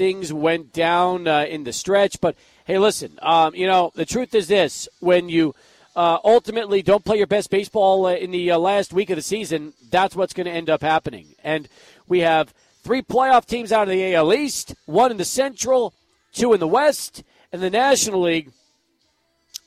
things went down uh, in the stretch. But hey, listen, um, you know, the truth is this when you uh, ultimately don't play your best baseball uh, in the uh, last week of the season, that's what's going to end up happening. And we have three playoff teams out of the AL East, one in the Central, two in the West, and the National League,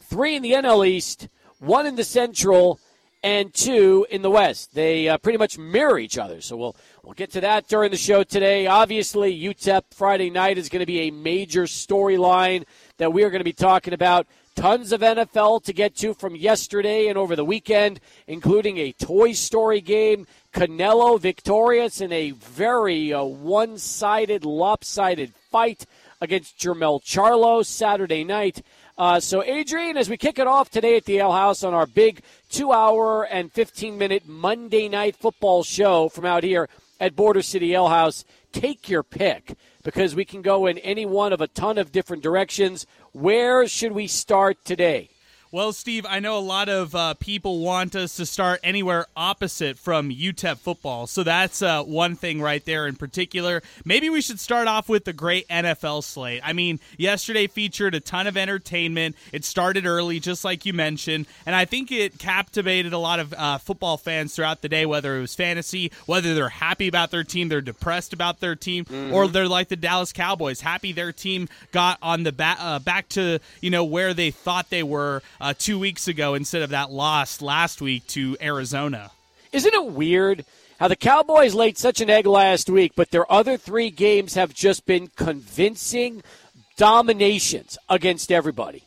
three in the NL East, one in the Central, and two in the West. They uh, pretty much mirror each other. So we'll we'll get to that during the show today. Obviously, UTEP Friday night is going to be a major storyline that we are going to be talking about. Tons of NFL to get to from yesterday and over the weekend, including a Toy Story game. Canelo victorious in a very uh, one sided, lopsided fight against Jermell Charlo Saturday night. Uh, so, Adrian, as we kick it off today at the Ale House on our big two hour and 15 minute Monday night football show from out here at Border City Ale House, take your pick because we can go in any one of a ton of different directions. Where should we start today? Well, Steve, I know a lot of uh, people want us to start anywhere opposite from UTEP football. So that's uh, one thing right there in particular. Maybe we should start off with the great NFL slate. I mean, yesterday featured a ton of entertainment. It started early, just like you mentioned. And I think it captivated a lot of uh, football fans throughout the day, whether it was fantasy, whether they're happy about their team, they're depressed about their team, mm-hmm. or they're like the Dallas Cowboys, happy their team got on the ba- uh, back to, you know, where they thought they were uh, two weeks ago instead of that loss last week to Arizona. Isn't it weird how the Cowboys laid such an egg last week, but their other three games have just been convincing dominations against everybody?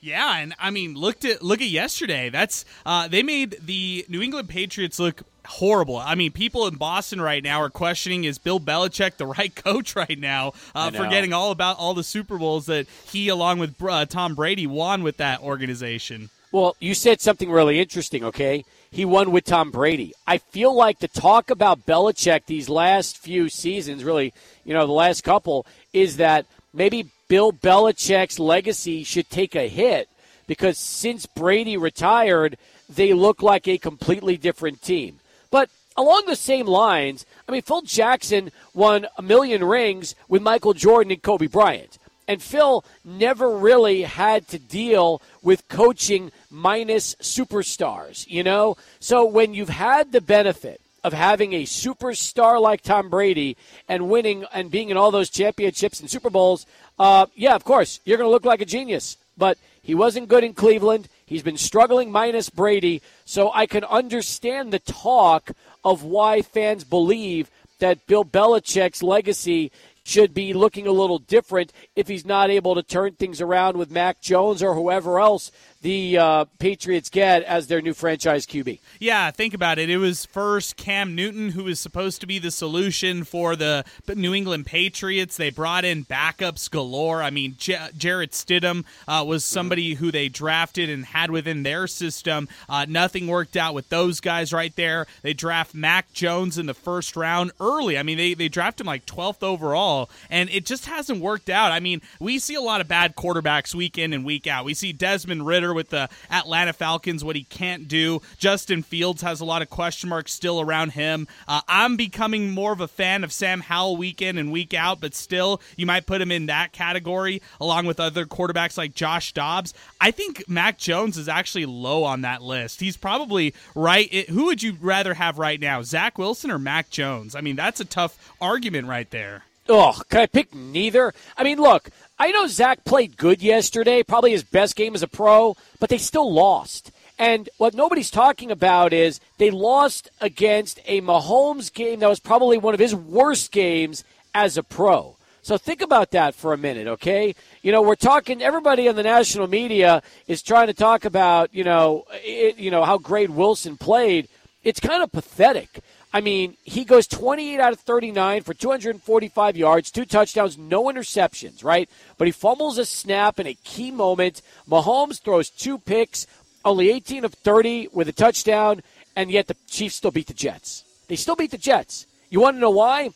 Yeah, and I mean, looked at look at yesterday. That's uh, they made the New England Patriots look horrible. I mean, people in Boston right now are questioning is Bill Belichick the right coach right now, uh, forgetting all about all the Super Bowls that he, along with uh, Tom Brady, won with that organization. Well, you said something really interesting, okay? He won with Tom Brady. I feel like the talk about Belichick these last few seasons, really, you know, the last couple, is that maybe Bill Belichick's legacy should take a hit because since Brady retired, they look like a completely different team. But along the same lines, I mean, Phil Jackson won a million rings with Michael Jordan and Kobe Bryant. And Phil never really had to deal with coaching minus superstars, you know? So when you've had the benefit of having a superstar like Tom Brady and winning and being in all those championships and Super Bowls, uh, yeah, of course, you're going to look like a genius. But he wasn't good in Cleveland. He's been struggling minus Brady. So I can understand the talk of why fans believe that Bill Belichick's legacy should be looking a little different if he's not able to turn things around with Mac Jones or whoever else the uh, Patriots get as their new franchise QB. Yeah, think about it. It was first Cam Newton who was supposed to be the solution for the New England Patriots. They brought in backups galore. I mean, J- Jarrett Stidham uh, was somebody who they drafted and had within their system. Uh, nothing worked out with those guys right there. They draft Mac Jones in the first round early. I mean, they, they draft him like 12th overall, and it just hasn't worked out. I mean, we see a lot of bad quarterbacks week in and week out. We see Desmond Ridder with the Atlanta Falcons, what he can't do. Justin Fields has a lot of question marks still around him. Uh, I'm becoming more of a fan of Sam Howell week in and week out, but still, you might put him in that category along with other quarterbacks like Josh Dobbs. I think Mac Jones is actually low on that list. He's probably right. It, who would you rather have right now, Zach Wilson or Mac Jones? I mean, that's a tough argument right there. Oh, can I pick neither? I mean, look, I know Zach played good yesterday, probably his best game as a pro, but they still lost. And what nobody's talking about is they lost against a Mahomes game that was probably one of his worst games as a pro. So think about that for a minute, okay? You know, we're talking. Everybody on the national media is trying to talk about, you know, it, you know how great Wilson played. It's kind of pathetic. I mean, he goes 28 out of 39 for 245 yards, two touchdowns, no interceptions, right? But he fumbles a snap in a key moment. Mahomes throws two picks, only 18 of 30 with a touchdown, and yet the Chiefs still beat the Jets. They still beat the Jets. You want to know why?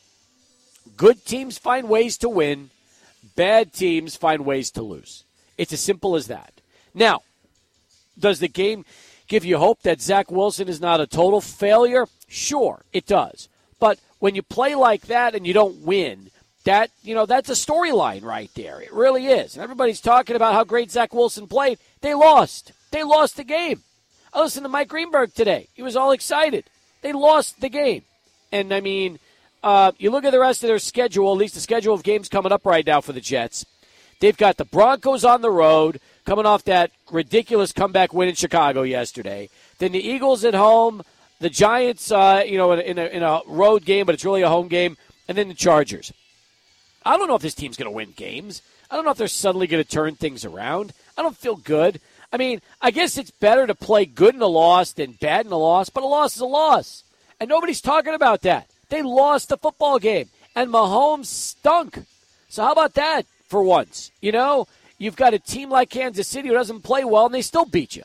Good teams find ways to win, bad teams find ways to lose. It's as simple as that. Now, does the game give you hope that Zach Wilson is not a total failure? Sure, it does. But when you play like that and you don't win, that you know that's a storyline right there. It really is. And everybody's talking about how great Zach Wilson played. They lost. They lost the game. I listened to Mike Greenberg today. He was all excited. They lost the game. And I mean, uh, you look at the rest of their schedule, at least the schedule of games coming up right now for the Jets. They've got the Broncos on the road, coming off that ridiculous comeback win in Chicago yesterday. Then the Eagles at home, the Giants, uh, you know, in a, in a road game, but it's really a home game, and then the Chargers. I don't know if this team's going to win games. I don't know if they're suddenly going to turn things around. I don't feel good. I mean, I guess it's better to play good in a loss than bad in a loss, but a loss is a loss. And nobody's talking about that. They lost the football game, and Mahomes stunk. So how about that for once? You know, you've got a team like Kansas City who doesn't play well, and they still beat you.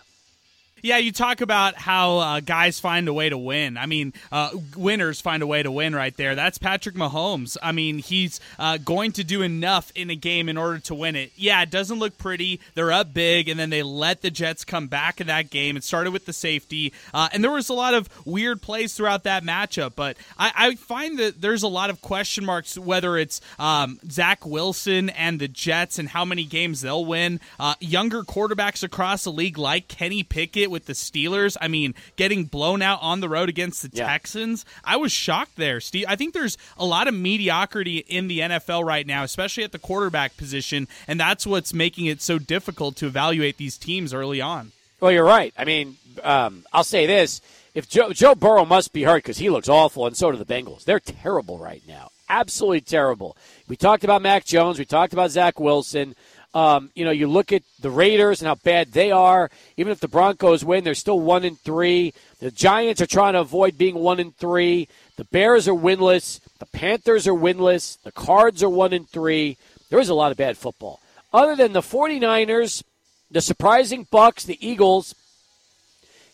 Yeah, you talk about how uh, guys find a way to win. I mean, uh, winners find a way to win right there. That's Patrick Mahomes. I mean, he's uh, going to do enough in a game in order to win it. Yeah, it doesn't look pretty. They're up big, and then they let the Jets come back in that game. It started with the safety, uh, and there was a lot of weird plays throughout that matchup. But I, I find that there's a lot of question marks whether it's um, Zach Wilson and the Jets and how many games they'll win. Uh, younger quarterbacks across the league, like Kenny Pickett with the Steelers. I mean, getting blown out on the road against the yeah. Texans. I was shocked there, Steve. I think there's a lot of mediocrity in the NFL right now, especially at the quarterback position, and that's what's making it so difficult to evaluate these teams early on. Well, you're right. I mean, um, I'll say this. If Joe, Joe Burrow must be hurt because he looks awful, and so do the Bengals. They're terrible right now. Absolutely terrible. We talked about Mac Jones. We talked about Zach Wilson. Um, you know, you look at the Raiders and how bad they are. Even if the Broncos win, they're still one and three. The Giants are trying to avoid being one and three. The Bears are winless. The Panthers are winless. The Cards are one and three. There is a lot of bad football. Other than the 49ers, the surprising Bucks, the Eagles,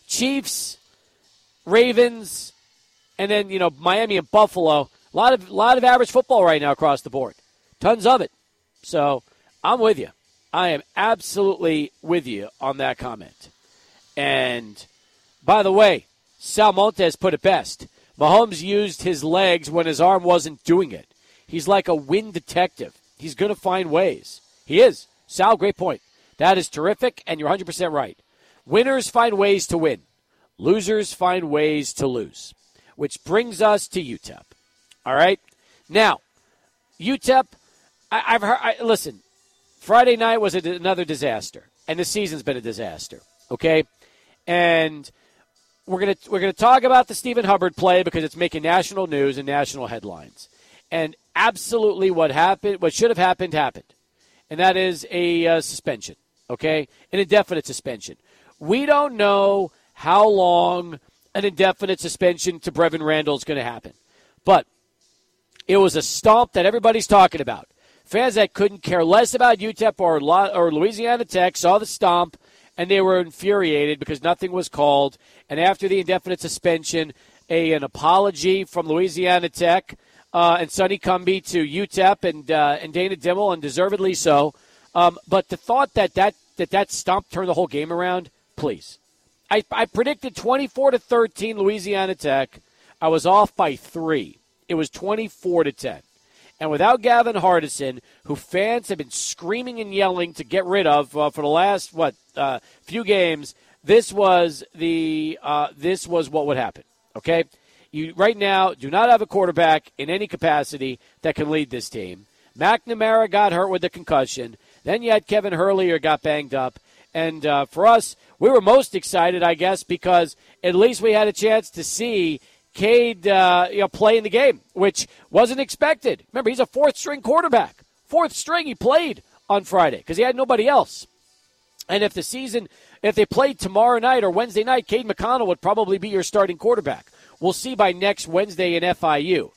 Chiefs, Ravens, and then, you know, Miami and Buffalo. A lot of lot of average football right now across the board. Tons of it. So I'm with you. I am absolutely with you on that comment. And by the way, Sal Montes put it best. Mahomes used his legs when his arm wasn't doing it. He's like a wind detective. He's going to find ways. He is. Sal, great point. That is terrific, and you're 100% right. Winners find ways to win, losers find ways to lose. Which brings us to UTEP. All right? Now, UTEP, I, have heard, I, listen, Friday night was another disaster, and the season's been a disaster. Okay, and we're gonna we're gonna talk about the Stephen Hubbard play because it's making national news and national headlines. And absolutely, what happened, what should have happened, happened, and that is a uh, suspension. Okay, an indefinite suspension. We don't know how long an indefinite suspension to Brevin Randle is going to happen, but it was a stomp that everybody's talking about. Fans that couldn't care less about UTEP or, or Louisiana Tech saw the stomp and they were infuriated because nothing was called. And after the indefinite suspension, a, an apology from Louisiana Tech uh, and Sonny Cumbie to UTEP and uh, and Dana Dimel, and deservedly so. Um, but the thought that that that that stomp turned the whole game around, please. I, I predicted 24 to 13 Louisiana Tech. I was off by three. It was 24 to 10. And without Gavin Hardison, who fans have been screaming and yelling to get rid of uh, for the last what uh, few games, this was the uh, this was what would happen. Okay, you right now do not have a quarterback in any capacity that can lead this team. McNamara got hurt with the concussion. Then you had Kevin Hurley got banged up. And uh, for us, we were most excited, I guess, because at least we had a chance to see Cade uh, you know, play in the game, which wasn't expected. Remember, he's a fourth string quarterback. Fourth string, he played on Friday because he had nobody else. And if the season, if they played tomorrow night or Wednesday night, Cade McConnell would probably be your starting quarterback. We'll see by next Wednesday in FIU.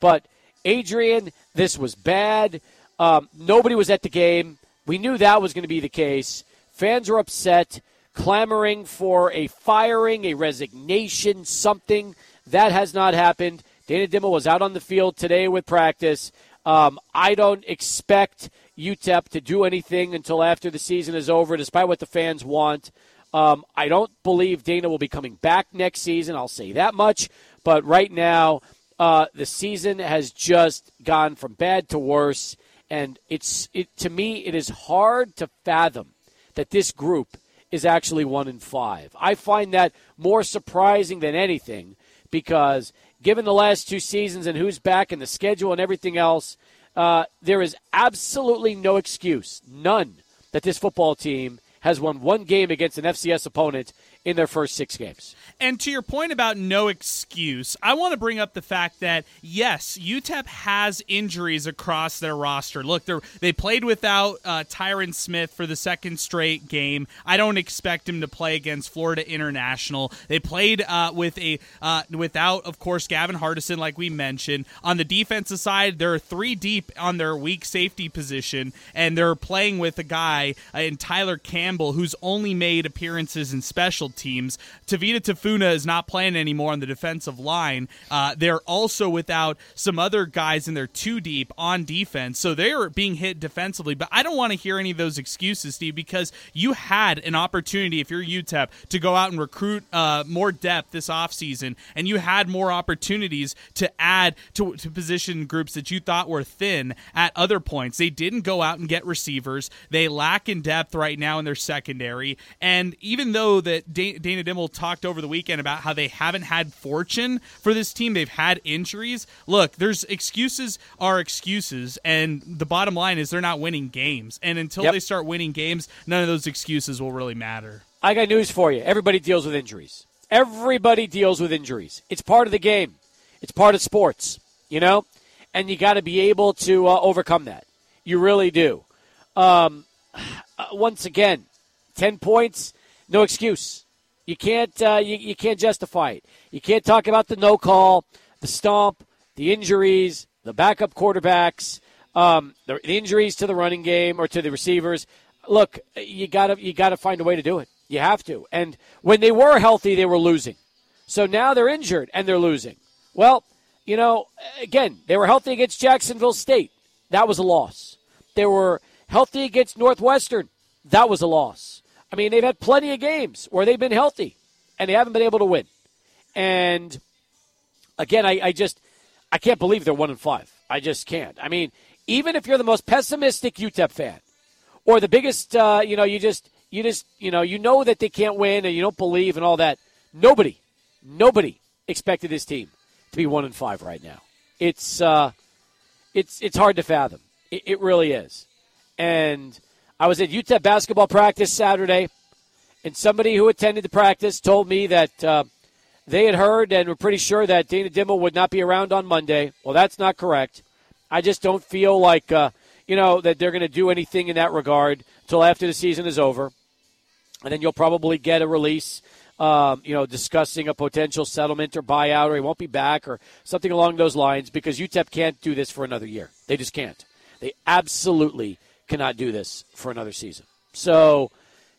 But Adrian, this was bad. Um, nobody was at the game. We knew that was going to be the case. Fans were upset, clamoring for a firing, a resignation, something. That has not happened. Dana Dimel was out on the field today with practice. Um, I don't expect UTEP to do anything until after the season is over, despite what the fans want. Um, I don't believe Dana will be coming back next season. I'll say that much. But right now, uh, the season has just gone from bad to worse, and it's it to me it is hard to fathom that this group is actually one in five. I find that more surprising than anything because given the last two seasons and who's back and the schedule and everything else, uh, there is absolutely no excuse, none, that this football team has won one game against an FCS opponent in their first six games. And to your point about no excuse, I want to bring up the fact that yes, UTEP has injuries across their roster. Look, they they played without uh, Tyrin Smith for the second straight game. I don't expect him to play against Florida International. They played uh, with a uh, without, of course, Gavin Hardison, like we mentioned. On the defensive side, they're three deep on their weak safety position, and they're playing with a guy uh, in Tyler Campbell who's only made appearances in special teams. Tavita Tafuna is not playing anymore on the defensive line. Uh, they're also without some other guys in their two deep on defense, so they're being hit defensively. But I don't want to hear any of those excuses, Steve, because you had an opportunity if you're UTEP to go out and recruit uh, more depth this offseason, and you had more opportunities to add to, to position groups that you thought were thin at other points. They didn't go out and get receivers. They lack in depth right now in their secondary, and even though that Dana Dimel talked over the weekend about how they haven't had fortune for this team. They've had injuries. Look, there's excuses are excuses, and the bottom line is they're not winning games. And until yep. they start winning games, none of those excuses will really matter. I got news for you. Everybody deals with injuries. Everybody deals with injuries. It's part of the game. It's part of sports, you know? And you got to be able to uh, overcome that. You really do. Um, uh, once again, 10 points, no excuse. You can't uh, you, you can't justify it. You can't talk about the no call, the stomp, the injuries, the backup quarterbacks, um, the, the injuries to the running game or to the receivers. Look, you gotta you gotta find a way to do it. You have to. And when they were healthy, they were losing. So now they're injured and they're losing. Well, you know, again, they were healthy against Jacksonville State. That was a loss. They were healthy against Northwestern. That was a loss. I mean, they've had plenty of games where they've been healthy and they haven't been able to win. And again, I, I just I can't believe they're one and five. I just can't. I mean, even if you're the most pessimistic UTEP fan or the biggest, uh, you know, you just you just you know you know that they can't win and you don't believe and all that. Nobody, nobody expected this team to be one and five right now. It's uh, it's it's hard to fathom. It, it really is, and I was at UTEP basketball practice Saturday, and somebody who attended the practice told me that uh, they had heard and were pretty sure that Dana Dimel would not be around on Monday. Well, that's not correct. I just don't feel like uh, you know that they're going to do anything in that regard until after the season is over, and then you'll probably get a release. Um, you know, discussing a potential settlement or buyout, or he won't be back, or something along those lines, because UTEP can't do this for another year. They just can't. They absolutely cannot do this for another season. So,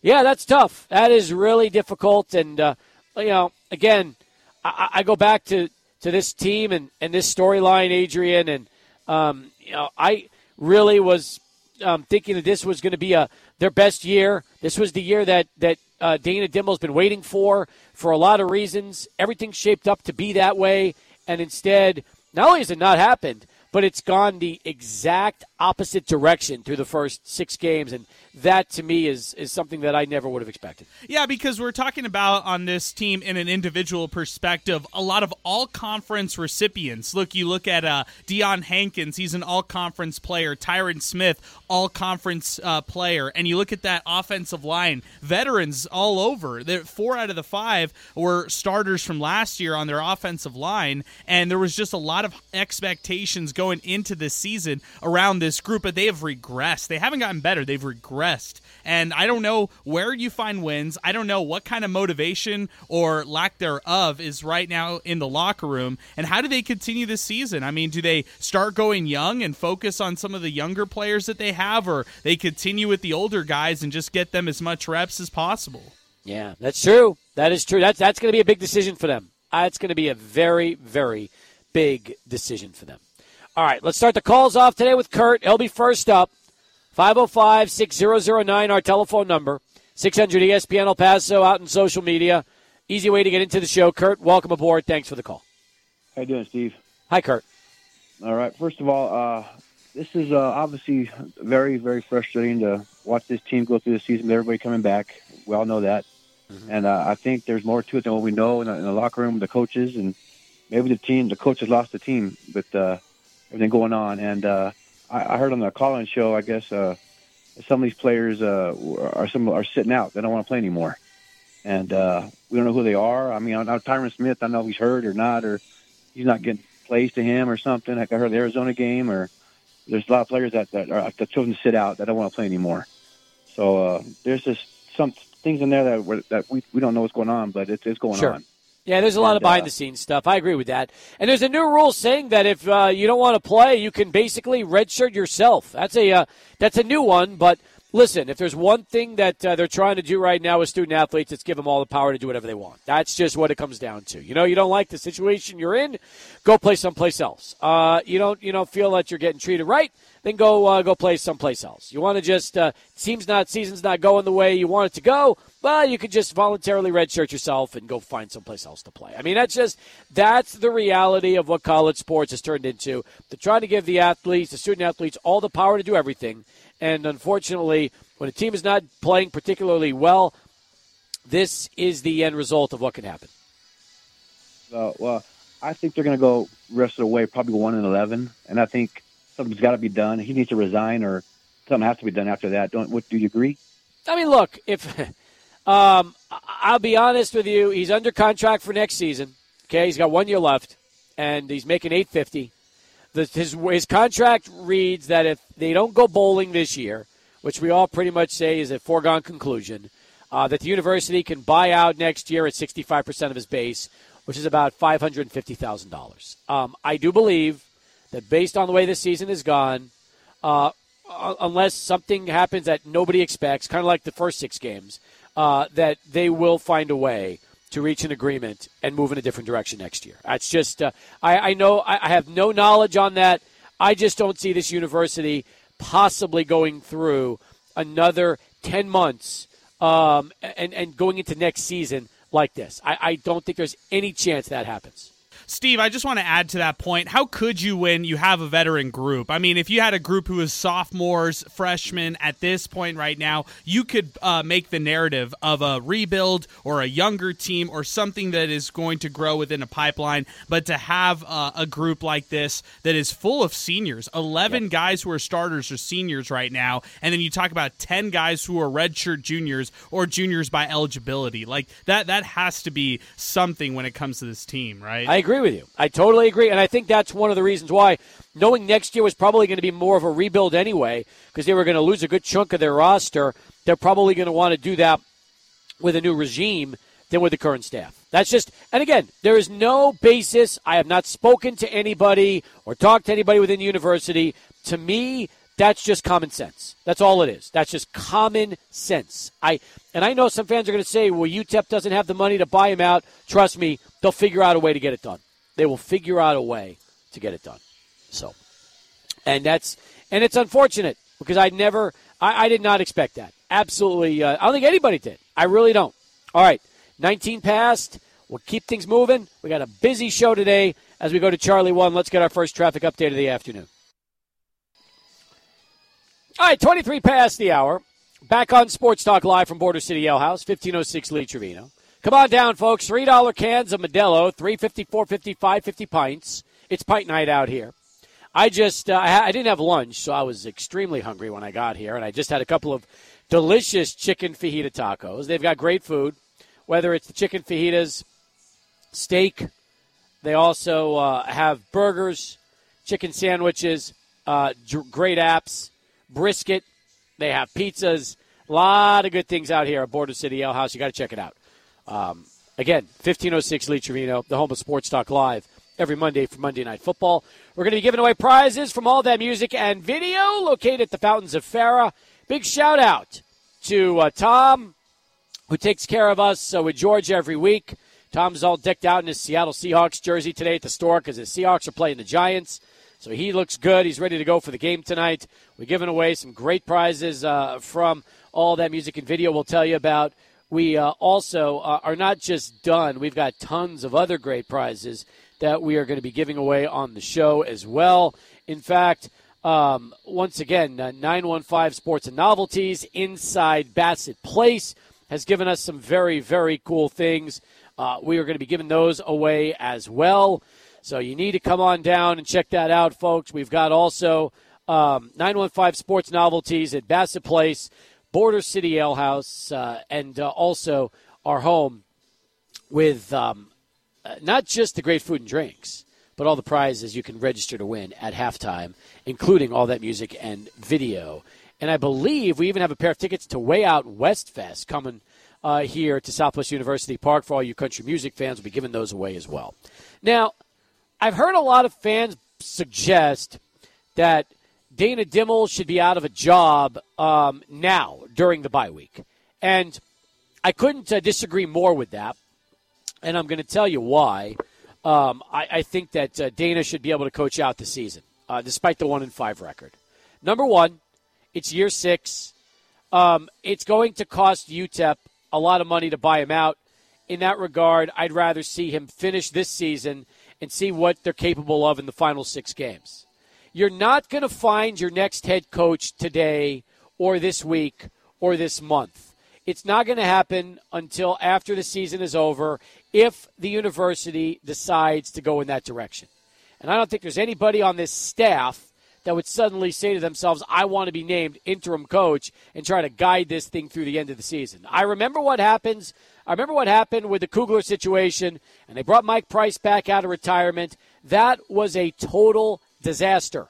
yeah, that's tough. That is really difficult. And, uh, you know, again, I, I, go back to, to this team and, and this storyline, Adrian. And, um, you know, I really was um, thinking that this was going to be a their best year. This was the year that, that uh, Dana Dimel's been waiting for for a lot of reasons. Everything shaped up to be that way. And instead, not only has it not happened, but it's gone the exact opposite direction through the first six games, and that to me is is something that I never would have expected. Yeah, because we're talking about on this team in an individual perspective, a lot of all conference recipients. Look, you look at uh, Dion Hankins; he's an all conference player. Tyrin Smith, all conference uh, player, and you look at that offensive line, veterans all over. They're, four out of the five were starters from last year on their offensive line, and there was just a lot of expectations going going into this season around this group, but they have regressed. They haven't gotten better, they've regressed. And I don't know where you find wins. I don't know what kind of motivation or lack thereof is right now in the locker room. And how do they continue this season? I mean, do they start going young and focus on some of the younger players that they have, or they continue with the older guys and just get them as much reps as possible? Yeah, that's true. That is true. That's that's going to be a big decision for them. Uh, that's going to be a very, very big decision for them. All right, let's start the calls off today with Kurt. He'll be first up. 505 6009, our telephone number. 600 ESPN El Paso out in social media. Easy way to get into the show. Kurt, welcome aboard. Thanks for the call. How you doing, Steve? Hi, Kurt. All right. First of all, uh, this is uh, obviously very, very frustrating to watch this team go through the season with everybody coming back. We all know that. Mm-hmm. And uh, I think there's more to it than what we know in the, in the locker room with the coaches. And maybe the team, the coaches lost the team but uh, everything going on. And uh, I, I heard on the call-in show, I guess, uh, some of these players uh, are some are sitting out. They don't want to play anymore. And uh, we don't know who they are. I mean, I know Tyrin Smith, I know if he's hurt or not, or he's not getting plays to him or something. Like I heard the Arizona game, or there's a lot of players that that are chosen to sit out that don't want to play anymore. So uh, there's just some things in there that that we we don't know what's going on, but it's it's going sure. on. Yeah, there's a lot and, of behind uh, the scenes stuff. I agree with that. And there's a new rule saying that if uh, you don't want to play, you can basically redshirt yourself. That's a uh, that's a new one, but listen, if there's one thing that uh, they're trying to do right now with student athletes, it's give them all the power to do whatever they want. That's just what it comes down to. You know, you don't like the situation you're in, go play someplace else. Uh, you don't, you know, feel that you're getting treated right, then go uh, go play someplace else. You want to just uh, team's not season's not going the way you want it to go. Well, you could just voluntarily redshirt yourself and go find someplace else to play. I mean, that's just that's the reality of what college sports has turned into. They're trying to give the athletes, the student athletes, all the power to do everything and unfortunately, when a team is not playing particularly well, this is the end result of what can happen. Uh, well, I think they're going to go rest of the way, probably one and eleven, and I think something's got to be done. He needs to resign, or something has to be done after that. Don't? What, do you agree? I mean, look, if um, I'll be honest with you, he's under contract for next season. Okay, he's got one year left, and he's making eight fifty his, his contract reads that if they don't go bowling this year, which we all pretty much say is a foregone conclusion, uh, that the university can buy out next year at 65% of his base, which is about $550,000. Um, I do believe that based on the way this season has gone, uh, unless something happens that nobody expects, kind of like the first six games, uh, that they will find a way to reach an agreement and move in a different direction next year. It's just, uh, I, I, know I, I have no knowledge on that. I just don't see this university possibly going through another 10 months um, and, and going into next season like this. I, I don't think there's any chance that happens. Steve, I just want to add to that point. How could you when you have a veteran group? I mean, if you had a group who was sophomores, freshmen at this point right now, you could uh, make the narrative of a rebuild or a younger team or something that is going to grow within a pipeline. But to have uh, a group like this that is full of seniors, 11 yep. guys who are starters are seniors right now, and then you talk about 10 guys who are redshirt juniors or juniors by eligibility. Like that, that has to be something when it comes to this team, right? I agree agree with you. I totally agree. And I think that's one of the reasons why, knowing next year was probably going to be more of a rebuild anyway, because they were going to lose a good chunk of their roster, they're probably going to want to do that with a new regime than with the current staff. That's just, and again, there is no basis. I have not spoken to anybody or talked to anybody within the university. To me, that's just common sense. That's all it is. That's just common sense. I and I know some fans are going to say, "Well, UTEP doesn't have the money to buy him out." Trust me, they'll figure out a way to get it done. They will figure out a way to get it done. So, and that's and it's unfortunate because I never, I, I did not expect that. Absolutely, uh, I don't think anybody did. I really don't. All right, 19 past. We'll keep things moving. We got a busy show today as we go to Charlie One. Let's get our first traffic update of the afternoon. All right, 23 past the hour. Back on Sports Talk Live from Border City Ale House, 1506 Lee Trevino. Come on down, folks. $3 cans of Modelo, 350 450 550 pints. It's pint night out here. I just, uh, I didn't have lunch, so I was extremely hungry when I got here, and I just had a couple of delicious chicken fajita tacos. They've got great food, whether it's the chicken fajitas, steak. They also uh, have burgers, chicken sandwiches, uh, great apps, brisket. They have pizzas. A lot of good things out here at Border City Ale House. You got to check it out. Um, again, 1506 Lee Trevino, the home of Sports Talk Live, every Monday for Monday Night Football. We're going to be giving away prizes from all that music and video located at the Fountains of Farah. Big shout out to uh, Tom, who takes care of us uh, with George every week. Tom's all decked out in his Seattle Seahawks jersey today at the store because the Seahawks are playing the Giants. So he looks good. He's ready to go for the game tonight. We're giving away some great prizes uh, from all that music and video we'll tell you about we uh, also uh, are not just done. We've got tons of other great prizes that we are going to be giving away on the show as well. In fact, um, once again, uh, 915 Sports and Novelties inside Bassett Place has given us some very, very cool things. Uh, we are going to be giving those away as well. So you need to come on down and check that out, folks. We've got also um, 915 Sports Novelties at Bassett Place, Border City Ale House, uh, and uh, also our home with um, uh, not just the great food and drinks, but all the prizes you can register to win at halftime, including all that music and video. And I believe we even have a pair of tickets to Way Out West Fest coming uh, here to Southwest University Park for all you country music fans. We'll be giving those away as well. Now, I've heard a lot of fans suggest that Dana Dimel should be out of a job um, now during the bye week. And I couldn't uh, disagree more with that. And I'm going to tell you why. Um, I, I, think that uh, Dana should be able to coach out the season, uh, despite the one and five record. Number one, it's year six. Um, it's going to cost UTEP a lot of money to buy him out. In that regard, I'd rather see him finish this season and see what they're capable of in the final six games. You're not going to find your next head coach today or this week or this month. It's not going to happen until after the season is over if the university decides to go in that direction. And I don't think there's anybody on this staff that would suddenly say to themselves, I want to be named interim coach and try to guide this thing through the end of the season. I remember what happens. I remember what happened with the Kugler situation, and they brought Mike Price back out of retirement. That was a total disaster.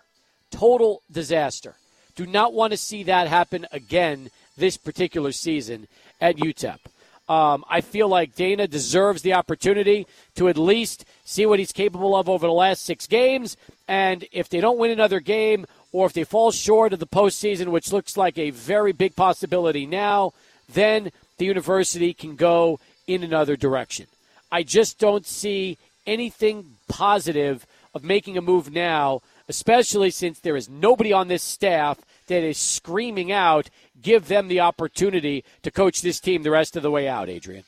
Total disaster. Do not want to see that happen again this particular season at UTEP. Um, I feel like Dana deserves the opportunity to at least see what he's capable of over the last six games. And if they don't win another game, or if they fall short of the postseason, which looks like a very big possibility now, then the university can go in another direction. I just don't see anything positive of making a move now, especially since there is nobody on this staff that is screaming out, give them the opportunity to coach this team the rest of the way out, Adrian.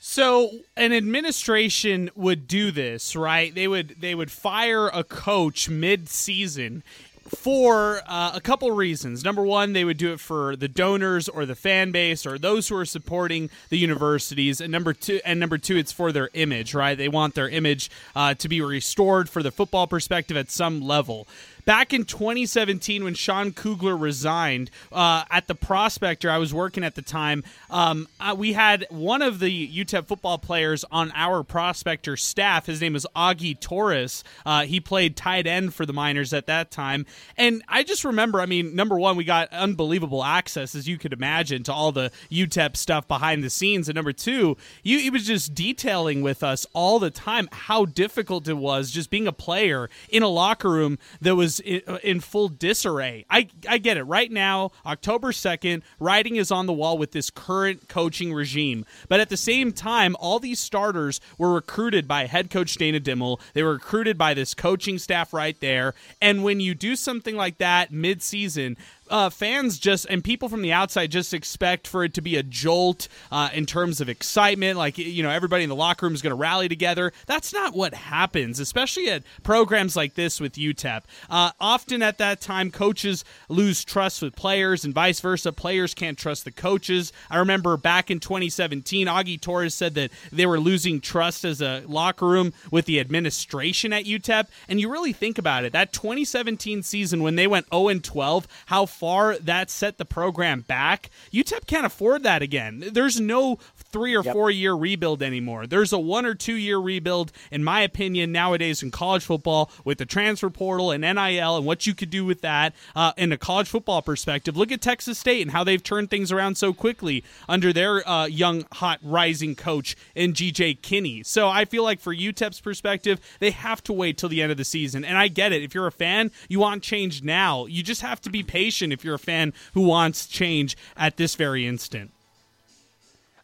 So an administration would do this, right? They would they would fire a coach mid-season for uh, a couple reasons. Number one, they would do it for the donors or the fan base or those who are supporting the universities. And number two, and number two, it's for their image, right? They want their image uh, to be restored for the football perspective at some level back in 2017 when Sean Kugler resigned uh, at the Prospector, I was working at the time. Um, uh, we had one of the UTEP football players on our Prospector staff. His name was Augie Torres. Uh, he played tight end for the Miners at that time, and I just remember. I mean, number one, we got unbelievable access, as you could imagine, to all the UTEP stuff behind the scenes, and number two, you, he was just detailing with us all the time how difficult it was just being a player in a locker room that was in, uh, in full disarray. I, I get it. Right now, October 2nd, writing is on the wall with this current coaching regime. But at the same time, all these starters were recruited by head coach Dana Dimel. They were recruited by this coaching staff right there. And when you do something like that mid-season, uh, fans just and people from the outside just expect for it to be a jolt uh, in terms of excitement. Like you know, everybody in the locker room is going to rally together. That's not what happens, especially at programs like this with UTEP. Uh, often at that time, coaches lose trust with players, and vice versa. Players can't trust the coaches. I remember back in 2017, Augie Torres said that they were losing trust as a locker room with the administration at UTEP. And you really think about it, that 2017 season when they went 0 12, how far that set the program back. UTEP can't afford that again. There's no three or yep. four year rebuild anymore. There's a one or two year rebuild, in my opinion, nowadays in college football with the transfer portal and NIL and what you could do with that uh, in a college football perspective. Look at Texas State and how they've turned things around so quickly under their uh, young, hot, rising coach in GJ Kinney. So I feel like for UTEP's perspective, they have to wait till the end of the season. And I get it. If you're a fan, you want change now. You just have to be patient if you're a fan who wants change at this very instant.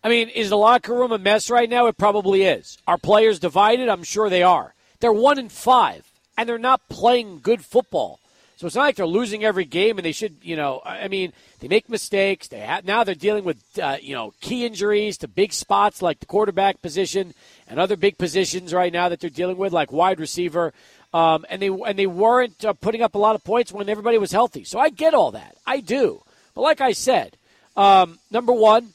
I mean, is the locker room a mess right now? It probably is. Are players divided? I'm sure they are. They're one in five, and they're not playing good football. So it's not like they're losing every game, and they should, you know, I mean, they make mistakes. They have, now they're dealing with, uh, you know, key injuries to big spots like the quarterback position and other big positions right now that they're dealing with, like wide receiver. Um, and they and they weren't uh, putting up a lot of points when everybody was healthy. So I get all that, I do. But like I said, um, number one,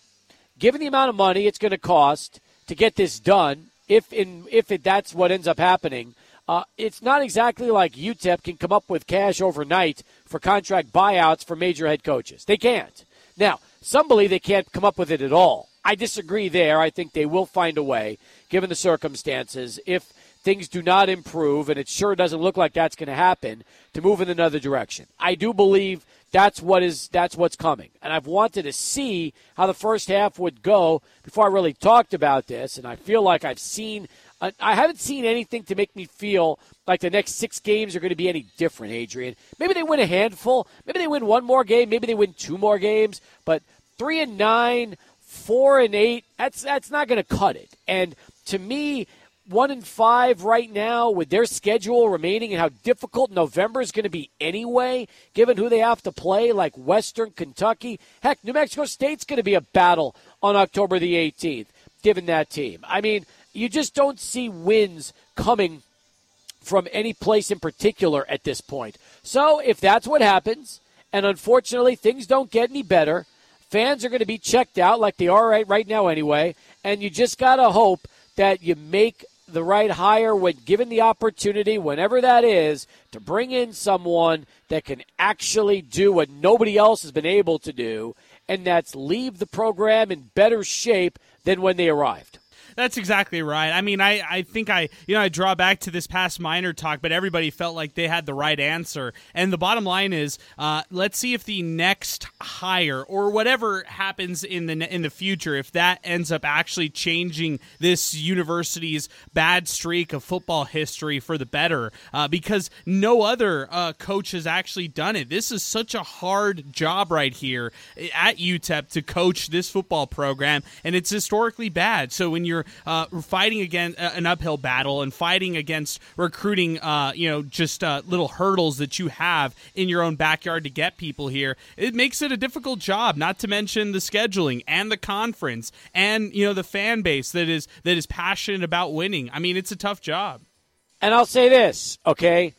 given the amount of money it's going to cost to get this done, if in if it, that's what ends up happening, uh, it's not exactly like UTEP can come up with cash overnight for contract buyouts for major head coaches. They can't. Now, some believe they can't come up with it at all. I disagree there. I think they will find a way, given the circumstances, if things do not improve, and it sure doesn't look like that's going to happen, to move in another direction. I do believe that's what is that's what's coming. And I've wanted to see how the first half would go before I really talked about this, and I feel like I've seen uh, I haven't seen anything to make me feel like the next six games are going to be any different, Adrian. Maybe they win a handful. Maybe they win one more game. Maybe they win two more games. But three and nine, four and eight, that's that's not going to cut it. And to me, one and five right now with their schedule remaining and how difficult November is going to be anyway, given who they have to play, like Western Kentucky. Heck, New Mexico State's going to be a battle on October the 18th, given that team. I mean, you just don't see wins coming from any place in particular at this point. So if that's what happens, and unfortunately things don't get any better, fans are going to be checked out like they are right, right now anyway, and you just got to hope that you make the right hire when given the opportunity, whenever that is, to bring in someone that can actually do what nobody else has been able to do, and that's leave the program in better shape than when they arrived. That's exactly right. I mean, I, I think I you know I draw back to this past minor talk, but everybody felt like they had the right answer. And the bottom line is, uh, let's see if the next hire or whatever happens in the in the future, if that ends up actually changing this university's bad streak of football history for the better, uh, because no other uh, coach has actually done it. This is such a hard job right here at UTEP to coach this football program, and it's historically bad. So when you're uh, fighting against uh, an uphill battle and fighting against recruiting, uh, you know, just uh, little hurdles that you have in your own backyard to get people here, it makes it a difficult job. Not to mention the scheduling and the conference and you know the fan base that is that is passionate about winning. I mean, it's a tough job. And I'll say this, okay?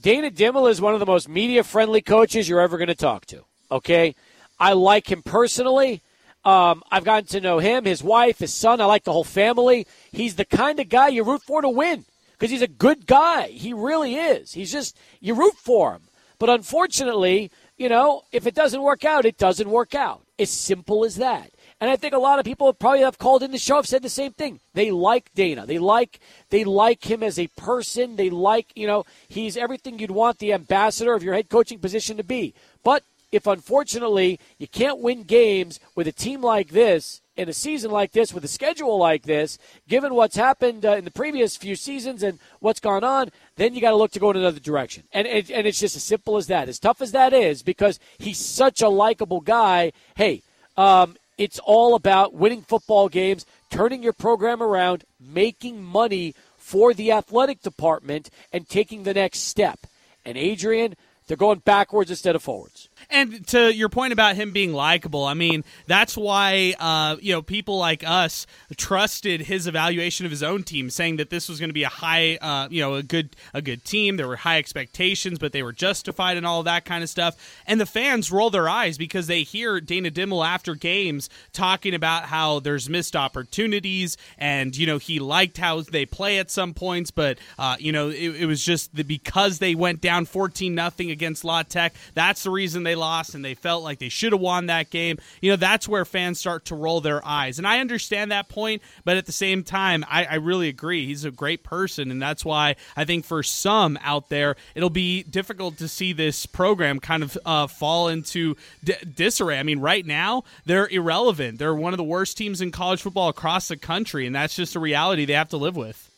Dana Dimel is one of the most media friendly coaches you're ever going to talk to. Okay, I like him personally. Um, I've gotten to know him, his wife, his son. I like the whole family. He's the kind of guy you root for to win because he's a good guy. He really is. He's just, you root for him. But unfortunately, you know, if it doesn't work out, it doesn't work out. As simple as that. And I think a lot of people probably have called in the show have said the same thing. They like Dana. They like they like him as a person. They like, you know, he's everything you'd want the ambassador of your head coaching position to be. But if unfortunately you can't win games with a team like this in a season like this with a schedule like this, given what's happened uh, in the previous few seasons and what's gone on, then you got to look to go in another direction. And, and and it's just as simple as that. As tough as that is, because he's such a likable guy. Hey, um, it's all about winning football games, turning your program around, making money for the athletic department, and taking the next step. And Adrian, they're going backwards instead of forwards. And to your point about him being likable, I mean, that's why uh, you know people like us trusted his evaluation of his own team, saying that this was going to be a high, uh, you know, a good a good team. There were high expectations, but they were justified and all that kind of stuff. And the fans roll their eyes because they hear Dana Dimel after games talking about how there's missed opportunities, and you know he liked how they play at some points, but uh, you know it, it was just the, because they went down fourteen nothing against La Tech. That's the reason they lost and they felt like they should have won that game. You know, that's where fans start to roll their eyes. And I understand that point, but at the same time, I, I really agree. He's a great person, and that's why I think for some out there, it'll be difficult to see this program kind of uh, fall into d- disarray. I mean, right now, they're irrelevant. They're one of the worst teams in college football across the country, and that's just a reality they have to live with.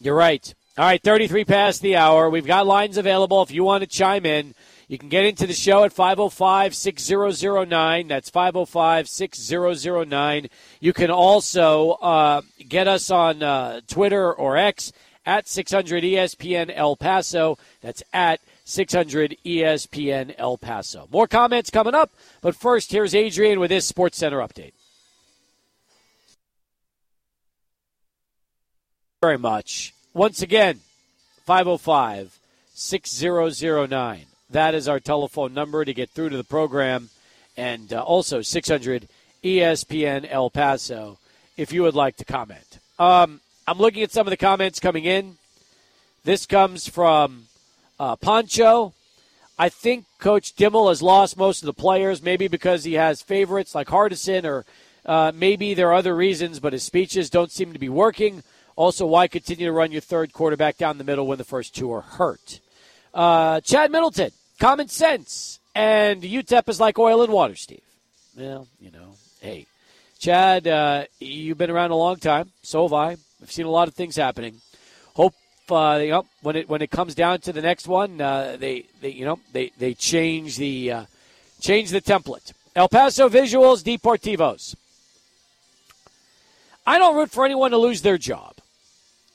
You're right. All right, 33 past the hour. We've got lines available if you want to chime in. You can get into the show at 505 6009. That's 505 6009. You can also uh, get us on uh, Twitter or X at 600 ESPN El Paso. That's at 600 ESPN El Paso. More comments coming up, but first, here's Adrian with his Sports Center update. Very much. Once again, 505 6009. That is our telephone number to get through to the program. And uh, also 600 ESPN El Paso if you would like to comment. Um, I'm looking at some of the comments coming in. This comes from uh, Poncho. I think Coach Dimel has lost most of the players, maybe because he has favorites like Hardison, or uh, maybe there are other reasons, but his speeches don't seem to be working. Also, why continue to run your third quarterback down the middle when the first two are hurt? Uh, Chad Middleton, common sense. And UTEP is like oil and water, Steve. Well, you know, hey, Chad, uh, you've been around a long time. So have I. I've seen a lot of things happening Hope uh, you know, when it when it comes down to the next one, uh, they they you know they they change the uh, change the template. El Paso Visuals Deportivos. I don't root for anyone to lose their job,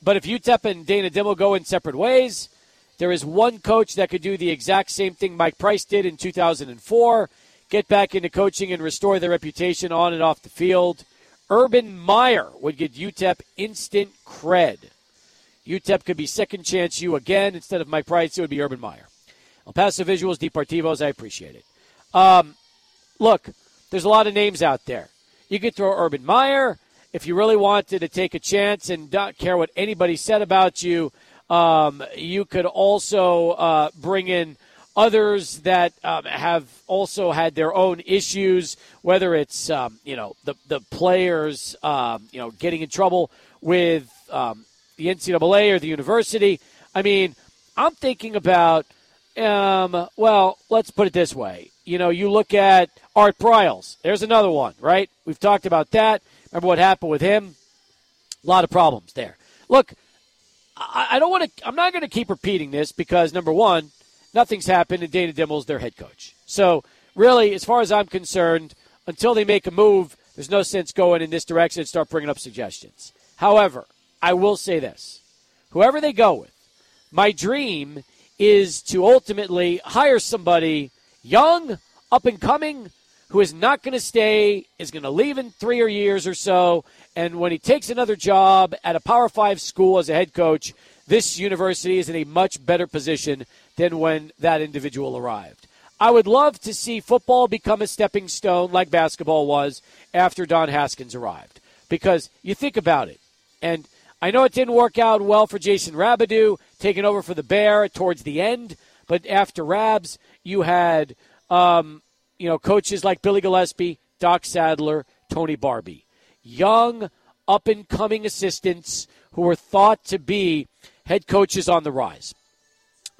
but if UTEP and Dana Dimel go in separate ways, there is one coach that could do the exact same thing Mike Price did in 2004, get back into coaching and restore their reputation on and off the field. Urban Meyer would give UTEP instant cred. UTEP could be second chance you again. Instead of Mike Price, it would be Urban Meyer. El Paso Visuals, Deportivos, I appreciate it. Um, look, there's a lot of names out there. You could throw Urban Meyer if you really wanted to take a chance and not care what anybody said about you. Um, you could also uh, bring in others that um, have also had their own issues, whether it's um, you know the the players um, you know getting in trouble with um, the NCAA or the university. I mean, I'm thinking about, um, well, let's put it this way. You know, you look at Art Briles. There's another one, right? We've talked about that. Remember what happened with him? A lot of problems there. Look, I, I don't want to. I'm not going to keep repeating this because number one, nothing's happened, and Dana Dimel's their head coach. So really, as far as I'm concerned, until they make a move, there's no sense going in this direction and start bringing up suggestions. However, I will say this whoever they go with, my dream is to ultimately hire somebody young, up and coming, who is not going to stay, is going to leave in three or years or so. And when he takes another job at a Power Five school as a head coach, this university is in a much better position than when that individual arrived. I would love to see football become a stepping stone like basketball was after Don Haskins arrived. Because you think about it, and I know it didn't work out well for Jason Rabedeaux taking over for the Bear towards the end, but after Rabs, you had um, you know coaches like Billy Gillispie, Doc Sadler, Tony Barbee, young up and coming assistants who were thought to be head coaches on the rise.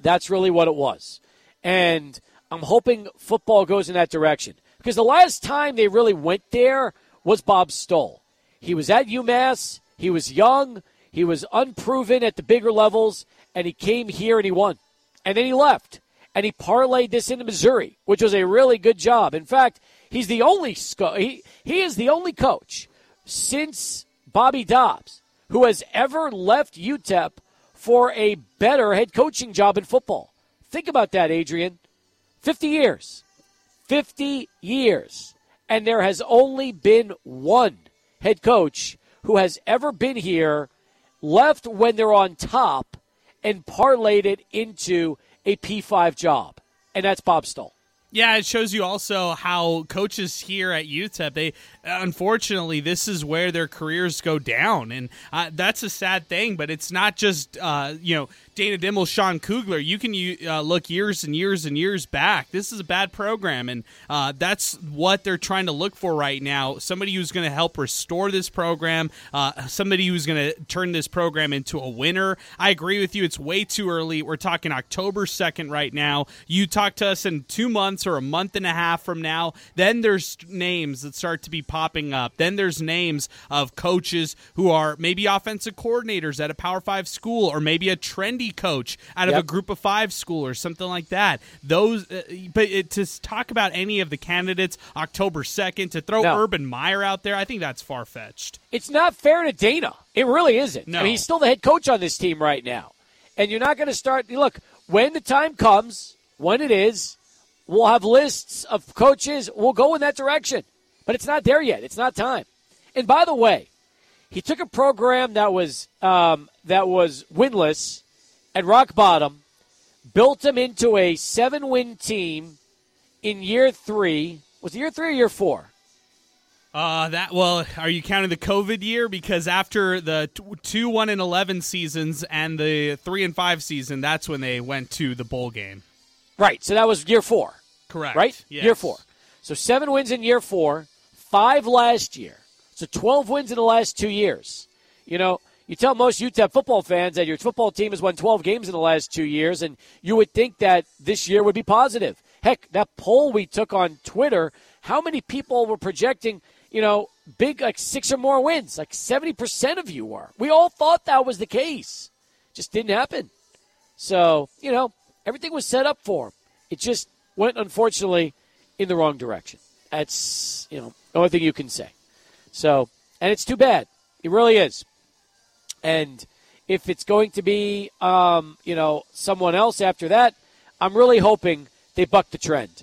That's really what it was, and I'm hoping football goes in that direction because the last time they really went there was Bob Stull. He was at UMass. He was young. He was unproven at the bigger levels, and he came here and he won. And then he left. And he parlayed this into Missouri, which was a really good job. In fact, he's the only he, he is the only coach since Bobby Dobbs who has ever left UTEP for a better head coaching job in football. Think about that, Adrian. 50 years. 50 years. And there has only been one head coach who has ever been here left when they're on top and parlayed it into a P5 job. And that's Bob Stull. Yeah, it shows you also how coaches here at UTEP they unfortunately, this is where their careers go down, and uh, that's a sad thing. But it's not just uh, you know Dana Dimel, Sean Kugler. You can uh, look years and years and years back. This is a bad program, and uh, that's what they're trying to look for right now. Somebody who's going to help restore this program. Uh, somebody who's going to turn this program into a winner. I agree with you. It's way too early. We're talking October second right now. You talk to us in two months or a month and a half from now. Then there's names that start to be popping up. Then there's names of coaches who are maybe offensive coordinators at a Power Five school, or maybe a trendy coach out of a Group of Five school, or something like that. Those, uh, but it, to talk about any of the candidates October second to throw no. Urban Meyer out there, I think that's far fetched. It's not fair to Dana. It really isn't. No. I mean, he's still the head coach on this team right now, and you're not going to start. Look, when the time comes, when it is, we'll have lists of coaches. We'll go in that direction. But it's not there yet. It's not time. And by the way, he took a program that was um, that was winless at rock bottom, built them into a seven-win team in year three. Was it year three or year four? Uh, that well, are you counting the COVID year? Because after the two one and eleven seasons and the three and five season, that's when they went to the bowl game. Right. So that was year four. Correct. Right. Yes. Year four. So seven wins in year four, five last year. So twelve wins in the last two years. You know, you tell most UTEP football fans that your football team has won twelve games in the last two years, and you would think that this year would be positive. Heck, that poll we took on Twitter, how many people were projecting? you know, big, like six or more wins. Like 70% of you were. We all thought that was the case. Just didn't happen. So, you know, everything was set up for. It just went, unfortunately, in the wrong direction. That's, you know, the only thing you can say. So, and it's too bad. It really is. And if it's going to be, um, you know, someone else after that, I'm really hoping they buck the trend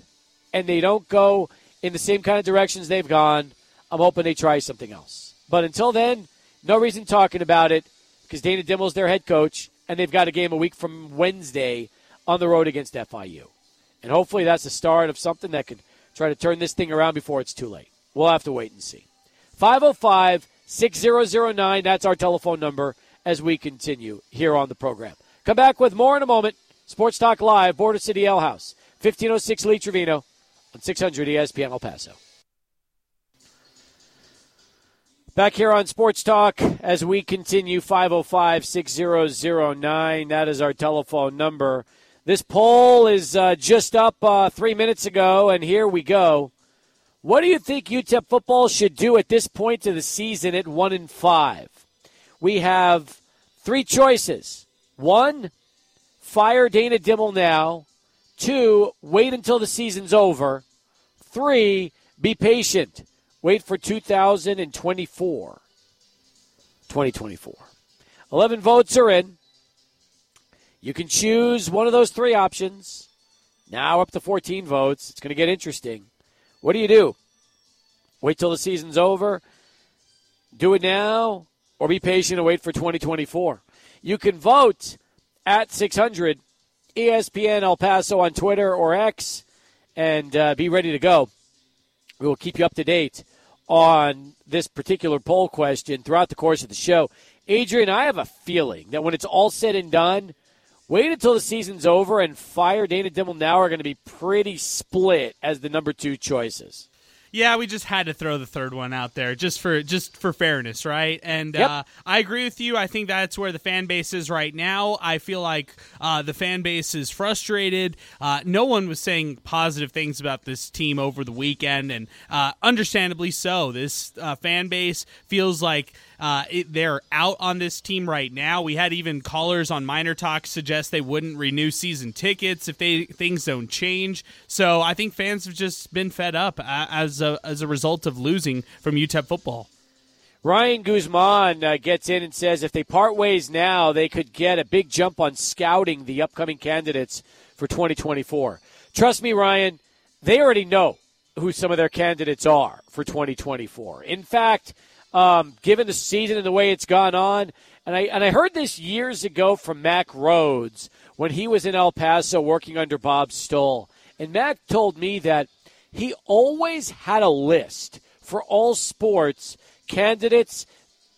and they don't go in the same kind of directions they've gone I'm hoping they try something else. But until then, no reason talking about it because Dana Dimel's their head coach, and they've got a game a week from Wednesday on the road against FIU. And hopefully that's the start of something that could try to turn this thing around before it's too late. We'll have to wait and see. 505 6009, that's our telephone number as we continue here on the program. Come back with more in a moment. Sports Talk Live, Border City Ale House, 1506 Lee Trevino on 600 ESPN El Paso. Back here on Sports Talk as we continue 505 6009. That is our telephone number. This poll is uh, just up uh, three minutes ago, and here we go. What do you think UTEP football should do at this point of the season at 1 and 5? We have three choices. One, fire Dana Dimel now. Two, wait until the season's over. Three, be patient. Wait for 2024. 2024. 11 votes are in. You can choose one of those three options. Now up to 14 votes. It's going to get interesting. What do you do? Wait till the season's over? Do it now? Or be patient and wait for 2024? You can vote at 600 ESPN El Paso on Twitter or X and uh, be ready to go. We will keep you up to date on this particular poll question throughout the course of the show. Adrian, I have a feeling that when it's all said and done, wait until the season's over and fire Dana Dimel now are going to be pretty split as the number two choices. Yeah, we just had to throw the third one out there just for just for fairness, right? And yep. uh, I agree with you. I think that's where the fan base is right now. I feel like uh, the fan base is frustrated. Uh, no one was saying positive things about this team over the weekend, and uh, understandably so. This uh, fan base feels like uh, it, they're out on this team right now. We had even callers on Miner Talk suggest they wouldn't renew season tickets if they things don't change. So I think fans have just been fed up as a, as a result of losing from UTEP football. Ryan Guzman uh, gets in and says if they part ways now, they could get a big jump on scouting the upcoming candidates for 2024. Trust me, Ryan, they already know who some of their candidates are for 2024. In fact, um, given the season and the way it's gone on. And I and I heard this years ago from Mack Rhoades when he was in El Paso working under Bob Stull. And Mac told me that he always had a list for all sports candidates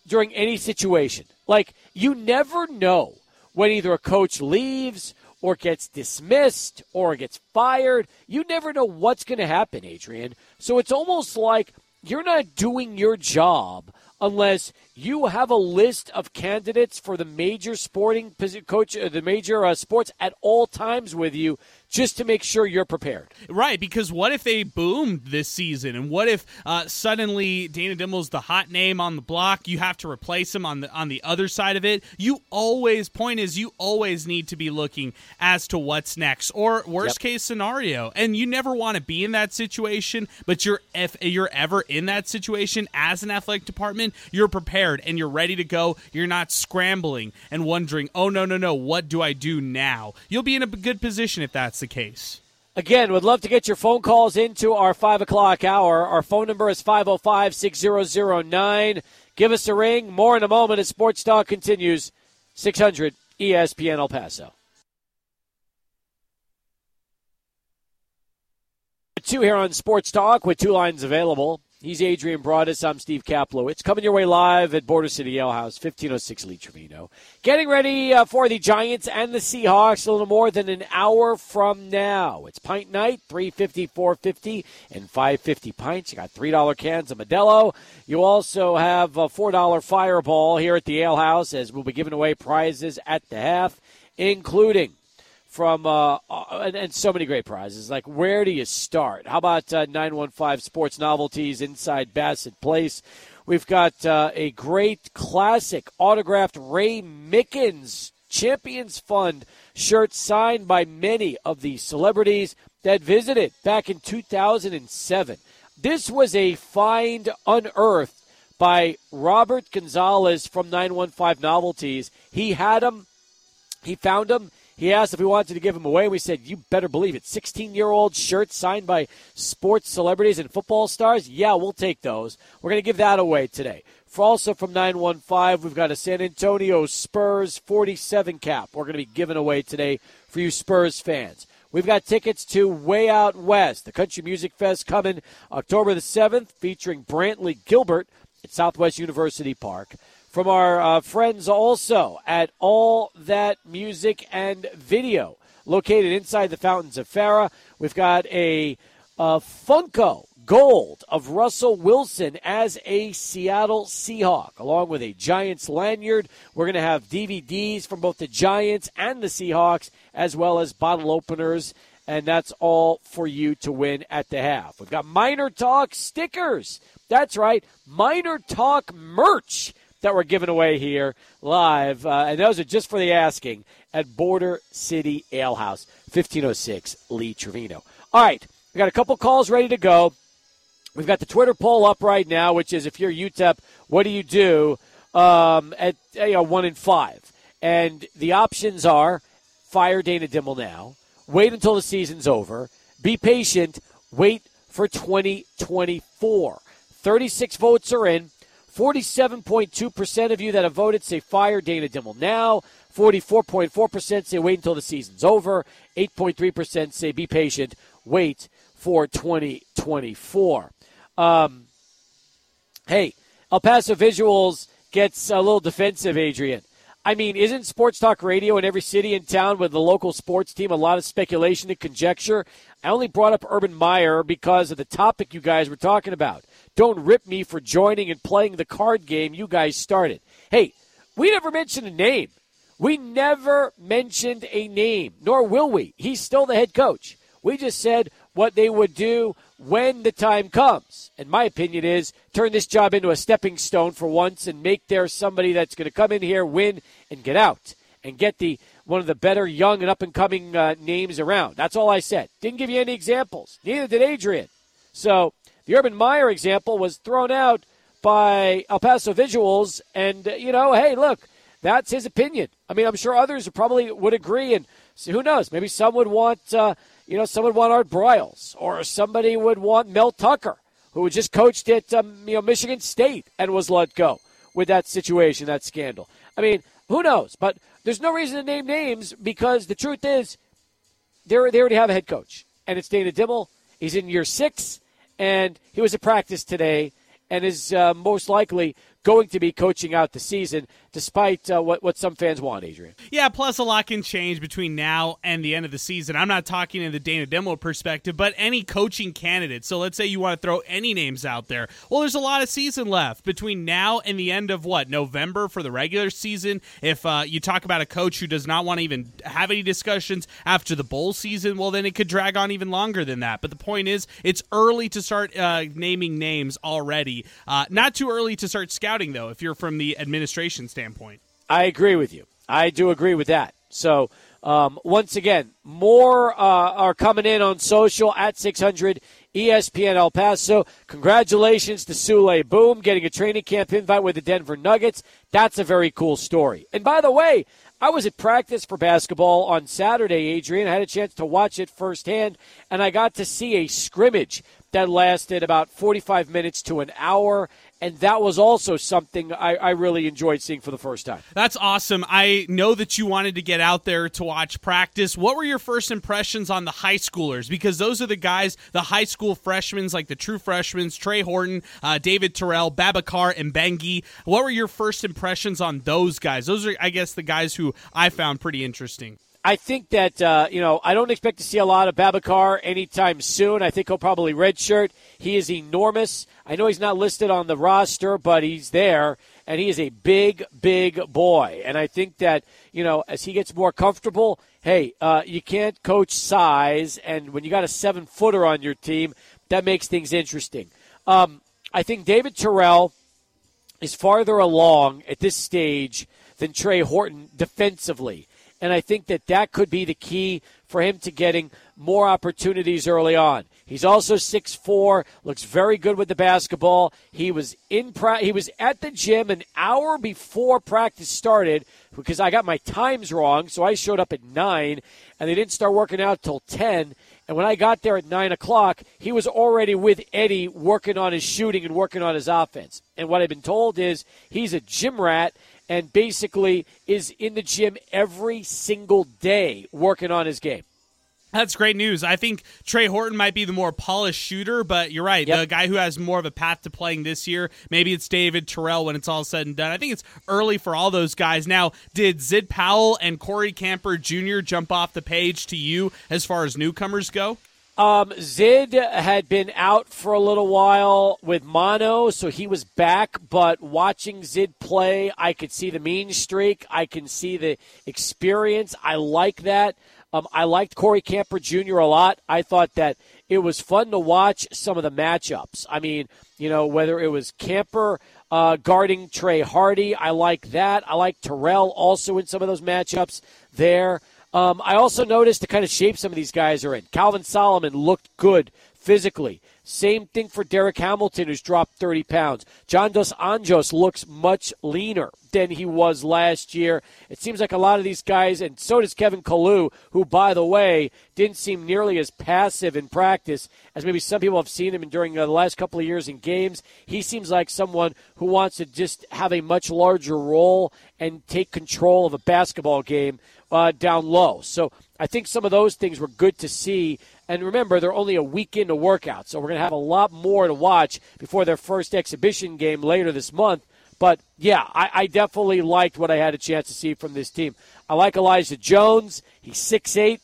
during any situation. Like you never know when either a coach leaves or gets dismissed or gets fired. You never know what's going to happen, Adrian. So it's almost like you're not doing your job unless you have a list of candidates for the major sporting coach, uh, the major uh, sports at all times with you, just to make sure you're prepared. Right, because what if they boomed this season, and what if uh, suddenly Dana Dimel's the hot name on the block? You have to replace him on the on the other side of it. You always point is you always need to be looking as to what's next, or worst yep. case scenario, and you never want to be in that situation. But you're if you're ever in that situation as an athletic department you're prepared and you're ready to go, you're not scrambling and wondering, oh, no, no, no, what do I do now? You'll be in a good position if that's the case. Again, would love to get your phone calls into our 5 o'clock hour. Our phone number is 505 6009. Give us a ring. More in a moment as Sports Talk continues. 600 ESPN El Paso. Two here on Sports Talk with two lines available. He's Adrian Broadus. I'm Steve Kaplowitz. Coming your way live at Border City Ale House, 1506 Lee Trevino. Getting ready uh, for the Giants and the Seahawks a little more than an hour from now. It's pint night, 350, 450, and 550 pints. You got $3 cans of Modelo. You also have a $4 fireball here at the Ale House as we'll be giving away prizes at the half, including from uh, uh, and, and, so many great prizes. Like, where do you start? How about uh, 915 Sports Novelties inside Bassett Place? We've got uh, a great classic autographed Ray Mickens Champions Fund shirt signed by many of the celebrities that visited back in 2007. This was a find unearthed by Robert Gonzalez from 915 Novelties. He had them, he found them he asked if we wanted to give them away. We said, you better believe it. 16 year old shirts signed by sports celebrities and football stars? Yeah, we'll take those. We're going to give that away today. For also from 915, we've got a San Antonio Spurs 47 cap. We're going to be giving away today for you Spurs fans. We've got tickets to Way Out West, the Country Music Fest coming October the 7th, featuring Brantley Gilbert at Southwest University Park from our uh, friends also at All That Music and Video, located inside the Fountains of Farah. We've got a, a Funko Gold of Russell Wilson as a Seattle Seahawk, along with a Giants lanyard. We're going to have DVDs from both the Giants and the Seahawks, as well as bottle openers and that's all for you to win at the half. We've got Miner Talk stickers. That's right, Miner Talk merch that we're giving away here live. Uh, and those are just for the asking at Border City Ale House, 1506 Lee Trevino. All right, we got a couple calls ready to go. We've got the Twitter poll up right now, which is if you're UTEP, what do you do um, at you know, one in five? And the options are fire Dana Dimel now, wait until the season's over, be patient, wait for 2024. 36 votes are in. 47.2% of you that have voted say fire Dana Dimel now. 44.4% say wait until the season's over. 8.3% say be patient, wait for 2024. Um, hey, El Paso Visuals gets a little defensive, Adrian. I mean, isn't sports talk radio in every city and town with the local sports team a lot of speculation and conjecture? I only brought up Urban Meyer because of the topic you guys were talking about. Don't rip me for joining and playing the card game you guys started. Hey, we never mentioned a name. We never mentioned a name, nor will we. He's still the head coach. We just said what they would do when the time comes. And my opinion is turn this job into a stepping stone for once and make there somebody that's going to come in here, win, and get out and get the one of the better young and up and coming uh, names around. That's all I said. Didn't give you any examples. Neither did Adrian. So the Urban Meyer example was thrown out by El Paso Visuals, and uh, you know, hey, look, that's his opinion. I mean, I'm sure others probably would agree, and so who knows? Maybe some would want, uh, you know, some would want Art Briles, or somebody would want Mel Tucker, who just coached at um, you know Michigan State and was let go with that situation, that scandal. I mean, who knows? But there's no reason to name names because the truth is, they already have a head coach, and it's Dana Dimel. He's in year six and he was at practice today and is uh, most likely going to be coaching out the season, despite uh, what, what some fans want, Adrian. Yeah, plus a lot can change between now and the end of the season. I'm not talking in the Dana Dimel perspective, but any coaching candidate. So let's say you want to throw any names out there. Well, there's a lot of season left between now and the end of what, November for the regular season. If uh, you talk about a coach who does not want to even have any discussions after the bowl season, well, then it could drag on even longer than that. But the point is, it's early to start uh, naming names already. Uh, not too early to start scouting though, if you're from the administration standpoint. I agree with you. I do agree with that. So, um, once again, more uh, are coming in on social at 600 ESPN El Paso. Congratulations to Souley Boum getting a training camp invite with the Denver Nuggets. That's a very cool story. And by the way, I was at practice for basketball on Saturday, Adrian. I had a chance to watch it firsthand, and I got to see a scrimmage that lasted about 45 minutes to an hour and that was also something I, I, really enjoyed seeing for the first time. That's awesome. I know that you wanted to get out there to watch practice. What were your first impressions on the high schoolers? Because those are the guys, the high school freshmen, like the true freshmen, Trey Horton, uh, David Terrell, Babacar, and Bengi. What were your first impressions on those guys? Those are, I guess, the guys who I found pretty interesting. I think that uh, you know I don't expect to see a lot of Babacar anytime soon. I think he'll probably redshirt. He is enormous. I know he's not listed on the roster, but he's there, and he is a big, big boy. And I think that you know as he gets more comfortable, hey, uh, you can't coach size, and when you got a seven footer on your team, that makes things interesting. Um, I think David Terrell is farther along at this stage than Trey Horton defensively. And I think that that could be the key for him to getting more opportunities early on. He's also 6'4", looks very good with the basketball. He was in pra- he was at the gym an hour before practice started because I got my times wrong, so I showed up at 9, and they didn't start working out till 10. And when I got there at 9 o'clock, he was already with Eddie working on his shooting and working on his offense. And what I've been told is he's a gym rat and basically is in the gym every single day working on his game. That's great news. I think Trey Horton might be the more polished shooter, but you're right. Yep. The guy who has more of a path to playing this year, maybe it's David Terrell when it's all said and done. I think it's early for all those guys. Now, did Zid Powell and Corey Camper Jr. jump off the page to you as far as newcomers go? Um, Zid had been out for a little while with mono, so he was back. But watching Zid play, I could see the mean streak. I can see the experience. I like that. Um, I liked Corey Camper Jr. a lot. I thought that it was fun to watch some of the matchups. I mean, you know, whether it was Camper uh, guarding Trey Hardy, I like that. I like Terrell also in some of those matchups there. Um, I also noticed the kind of shape some of these guys are in. Calvin Solomon looked good physically. Same thing for Derek Hamilton, who's dropped 30 pounds. John Dos Anjos looks much leaner than he was last year. It seems like a lot of these guys, and so does Kevin Kalu, who, by the way, didn't seem nearly as passive in practice as maybe some people have seen him during uh, the last couple of years in games. He seems like someone who wants to just have a much larger role and take control of a basketball game uh, down low. So I think some of those things were good to see. And remember, they're only a week into workout, so we're going to have a lot more to watch before their first exhibition game later this month. But yeah, I, I, definitely liked what I had a chance to see from this team. I like Elijah Jones. He's six eight.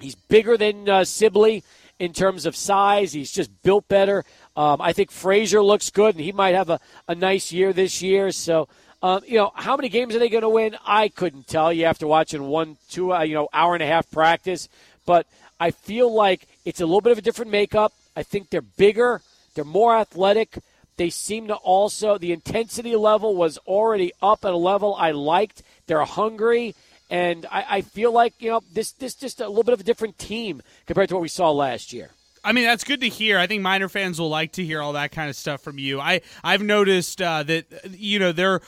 He's bigger than uh, Sibley in terms of size. He's just built better. Um, I think Frazier looks good, and he might have a, a nice year this year. So um, you know, how many games are they going to win? I couldn't tell you after watching one, two, uh, you know, hour and a half practice. But I feel like it's a little bit of a different makeup. I think they're bigger, they're more athletic. They seem to also the intensity level was already up at a level I liked. They're hungry, and I, I feel like you know this this just a little bit of a different team compared to what we saw last year. I mean, that's good to hear. I think miner fans will like to hear all that kind of stuff from you. I I've noticed uh, that you know they're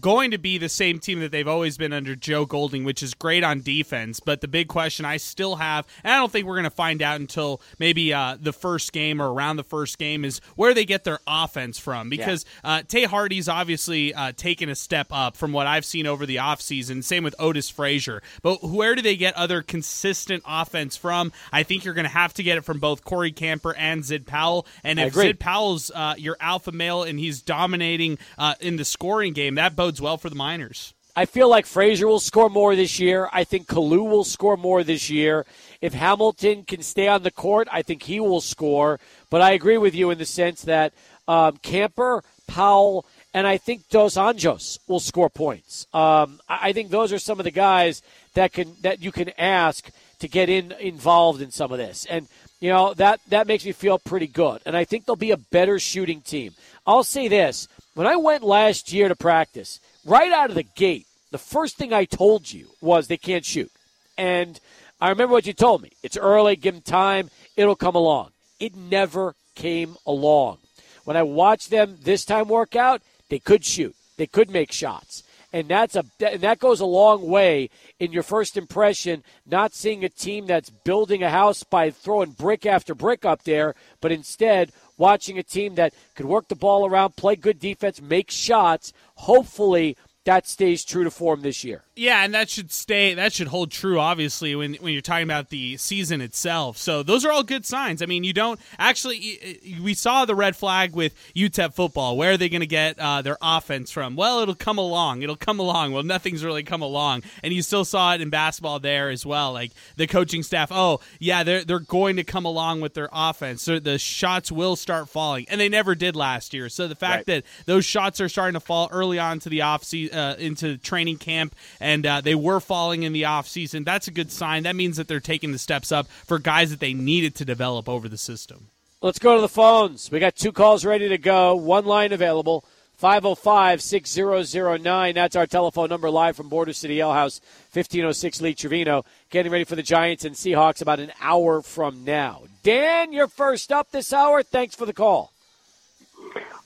going to be the same team that they've always been under Joe Golding, which is great on defense. But the big question I still have, and I don't think we're going to find out until maybe uh, the first game or around the first game, is where they get their offense from. Because yeah. uh, Tae Hardy's obviously uh, taken a step up from what I've seen over the offseason. Same with Otis Frazier. But where do they get other consistent offense from? I think you're going to have to get it from both Corey Camper and Zid Powell. And if Zid Powell's uh, your alpha male and he's dominating uh, in the scoring game, that bodes well for the Miners. I feel like Frazier will score more this year. I think Kalu will score more this year. If Hamilton can stay on the court, I think he will score. But I agree with you in the sense that um, Camper, Powell, and I think Dos Anjos will score points. Um, I think those are some of the guys that can that you can ask to get in involved in some of this, and you know that that makes me feel pretty good. And I think they'll be a better shooting team. I'll say this: when I went last year to practice, right out of the gate, the first thing I told you was they can't shoot. And I remember what you told me. It's early, give them time, it'll come along. it never came along. When I watched them this time work out, they could shoot, they could make shots. And that's a and that goes a long way in your first impression, not seeing a team that's building a house by throwing brick after brick up there, but instead watching a team that could work the ball around, play good defense, make shots, hopefully that stays true to form this year. Yeah, and that should stay. That should hold true, obviously, when when you're talking about the season itself. So those are all good signs. I mean, you don't actually. We saw the red flag with UTEP football. Where are they going to get uh, their offense from? Well, it'll come along. It'll come along. Well, nothing's really come along, and you still saw it in basketball there as well. Like the coaching staff. Oh, yeah, they're they're going to come along with their offense. So the shots will start falling, and they never did last year. So the fact right. that those shots are starting to fall early on to the off season, uh, into training camp and uh, they were falling in the offseason. That's a good sign. That means that they're taking the steps up for guys that they needed to develop over the system. Let's go to the phones. We got two calls ready to go, one line available. 505 6009. That's our telephone number live from Border City Ale House, 1506 Lee Trevino. Getting ready for the Giants and Seahawks about an hour from now. Dan, you're first up this hour. Thanks for the call.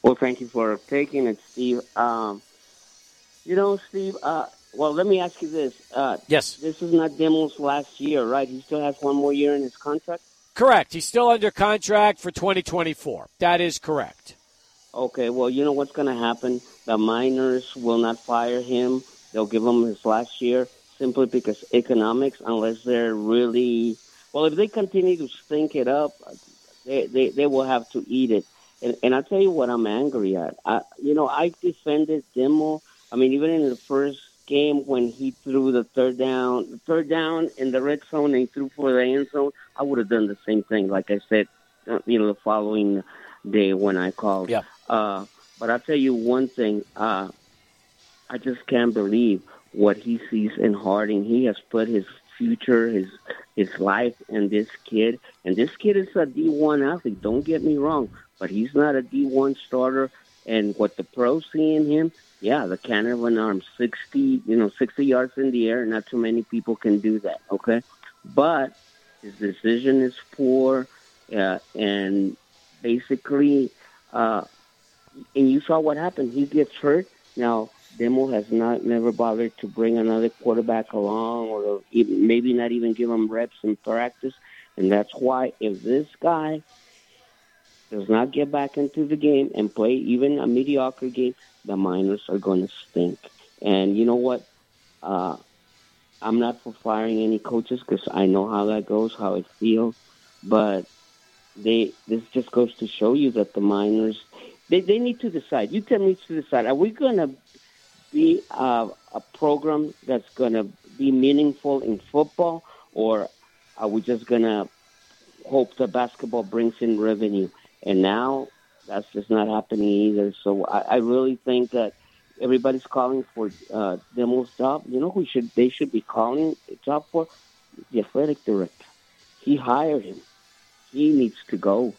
Well, thank you for taking it, Steve. Um, you know, Steve, uh, well, let me ask you this. Uh, yes. This is not Dimel's last year, right? He still has one more year in his contract? Correct. He's still under contract for 2024. That is correct. Okay, well, you know what's going to happen? The miners will not fire him. They'll give him his last year simply because economics, unless they're really. Well, if they continue to stink it up, they, they, they will have to eat it. And, and I'll tell you what I'm angry at. I, you know, I defended Dimmel. I mean, even in the first game when he threw the third down, the third down in the red zone and threw for the end zone, I would have done the same thing. Like I said, uh, you know, the following day when I called. Yeah. Uh, but I'll tell you one thing. Uh, I just can't believe what he sees in Hardison. He has put his future, his his life in this kid, and this kid is a D1 athlete. Don't get me wrong, but he's not a D1 starter. And what the pros see in him, yeah, the cannon of an arm, 60, you know, 60 yards in the air. Not too many people can do that, okay? But his decision is poor, uh, and basically, uh, and you saw what happened. He gets hurt. Now, Demo has not never bothered to bring another quarterback along, or even, maybe not even give him reps in practice. And that's why, if this guy does not get back into the game and play even a mediocre game, the Miners are going to stink. And you know what? Uh, I'm not for firing any coaches because I know how that goes, how it feels. But they this just goes to show you that the Miners they they need to decide. You tell me to decide. Are we going to be a, a program that's going to be meaningful in football, or are we just going to hope that basketball brings in revenue? And now that's just not happening either. So I, I really think that everybody's calling for uh, Dimel's job. You know who should they should be calling job for? The athletic director. He hired him. He needs to go.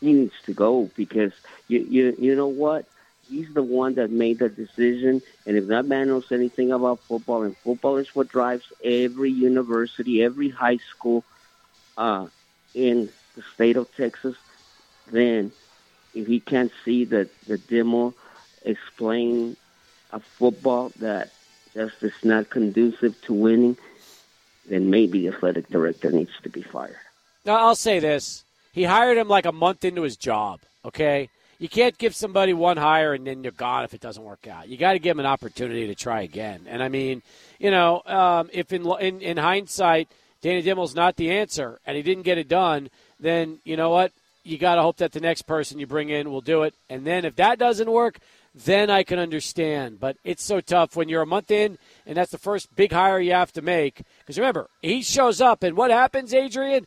He needs to go because you you you know what? He's the one that made the decision. And if that man knows anything about football, and football is what drives every university, every high school uh, in the state of Texas, then if he can't see that the demo explain a football that just is not conducive to winning, then maybe the athletic director needs to be fired. Now, I'll say this. He hired him like a month into his job, okay? You can't give somebody one hire and then you're gone if it doesn't work out. You got to give him an opportunity to try again. And I mean, you know, um, if in, in, in hindsight, Danny Dimel's not the answer and he didn't get it done, then you know what? You got to hope that the next person you bring in will do it. And then if that doesn't work, then I can understand. But it's so tough when you're a month in and that's the first big hire you have to make. Because remember, he shows up, and what happens, Adrian?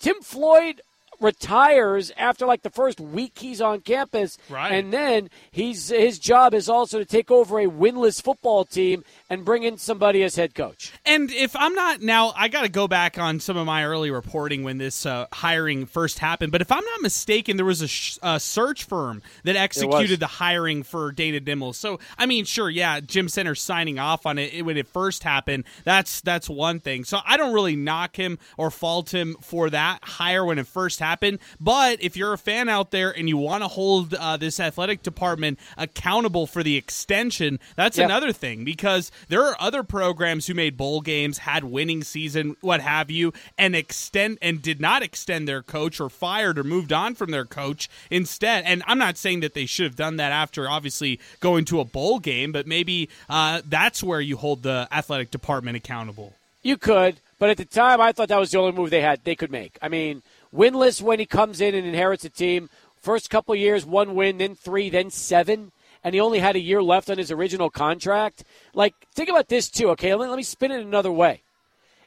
Tim Floyd retires after like the first week he's on campus, right. and then he's his job is also to take over a winless football team and bring in somebody as head coach. And if I'm not now, I got to go back on some of my early reporting when this uh, hiring first happened. But if I'm not mistaken, there was a, sh- a search firm that executed the hiring for Dana Dimel. So I mean, sure, yeah, Jim Senter signing off on it when it first happened. That's that's one thing. So I don't really knock him or fault him for that hire when it first happened happen. But if you're a fan out there and you want to hold uh, this athletic department accountable for the extension, that's Yep. another thing because there are other programs who made bowl games, had winning season, what have you, and extend and did not extend their coach or fired or moved on from their coach instead. And I'm not saying that they should have done that after obviously going to a bowl game, but maybe uh, that's where you hold the athletic department accountable. You could, but at the time, I thought that was the only move they had they could make. I mean, winless when he comes in and inherits a team. First couple years, one win, then three, then seven, and he only had a year left on his original contract. Like, think about this too. Okay, let, let me spin it another way.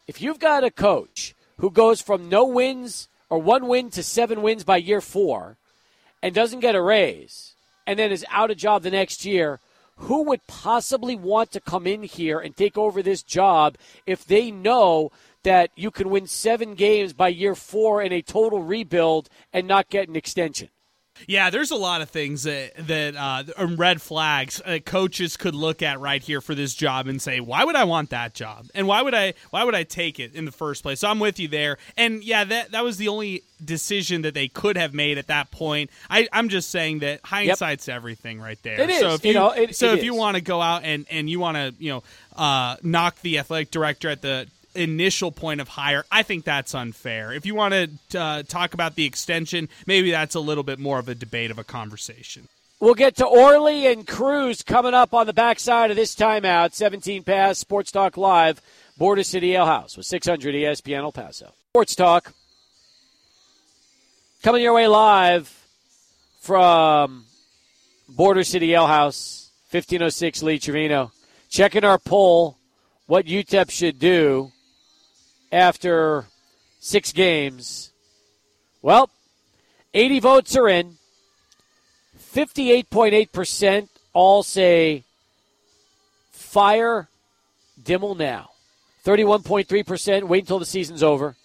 If you've got a coach who goes from no wins or one win to seven wins by year four, and doesn't get a raise, and then is out of job the next year, who would possibly want to come in here and take over this job if they know that you can win seven games by year four in a total rebuild and not get an extension? Yeah, there's a lot of things that that uh, red flags uh, coaches could look at right here for this job and say, why would I want that job, and why would I why would I take it in the first place? So I'm with you there, and yeah, that that was the only decision that they could have made at that point. I, I'm just saying that hindsight's everything right there. It is, So if you you, know, it- so it if you want to go out and and you want to you know uh, knock the athletic director at the initial point of hire, I think that's unfair. If you want to uh, talk about the extension, maybe that's a little bit more of a debate of a conversation. We'll get to Orly and Cruz coming up on the backside of this timeout. 17 Pass Sports Talk Live, Border City Ale House with 600 ESPN El Paso. Sports Talk coming your way live from Border City Ale House, 1506 Lee Trevino. Checking our poll, what UTEP should do after six games. Well, 80 votes are in. 58.8% all say fire Dimel now. 31.3% wait until the season's over.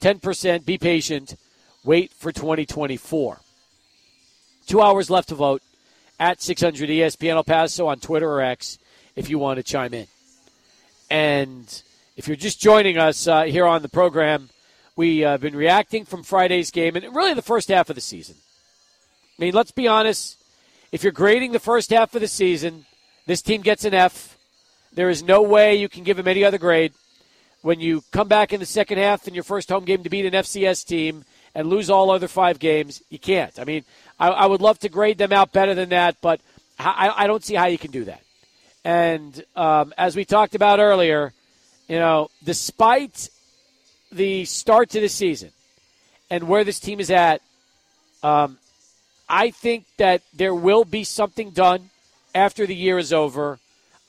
10% be patient. Wait for 2024. Two hours left to vote at 600 ESPN El Paso on Twitter or X if you want to chime in. And if you're just joining us uh, here on the program, we have been reacting from Friday's game and really the first half of the season. I mean, let's be honest. If you're grading the first half of the season, this team gets an F. There is no way you can give them any other grade. When you come back in the second half in your first home game to beat an FCS team and lose all other five games, you can't. I mean, I, I would love to grade them out better than that, but I, I don't see how you can do that. And um, as we talked about earlier, you know, despite the start to the season and where this team is at, um, I think that there will be something done after the year is over.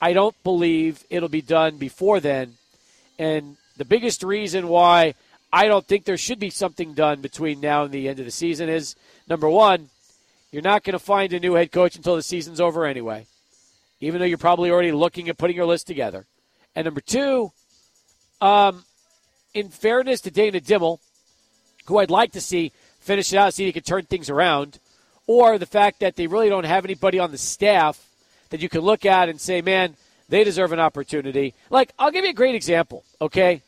I don't believe it'll be done before then. And the biggest reason why I don't think there should be something done between now and the end of the season is number one, you're not going to find a new head coach until the season's over anyway, even though you're probably already looking at putting your list together. And number two, um, in fairness to Dana Dimel, who I'd like to see finish it out, see if he can turn things around, or the fact that they really don't have anybody on the staff that you can look at and say, man, they deserve an opportunity. Like, I'll give you a great example, okay?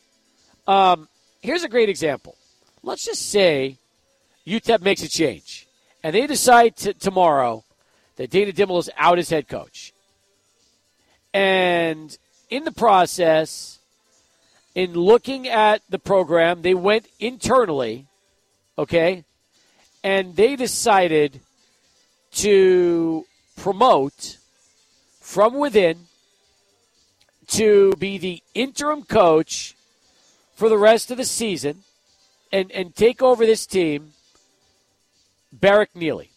Um, here's a great example. Let's just say UTEP makes a change, and they decide t- tomorrow that Dana Dimel is out as head coach. And in the process, in looking at the program, they went internally, okay, and they decided to promote from within to be the interim coach for the rest of the season and, and take over this team, Barrick Neely.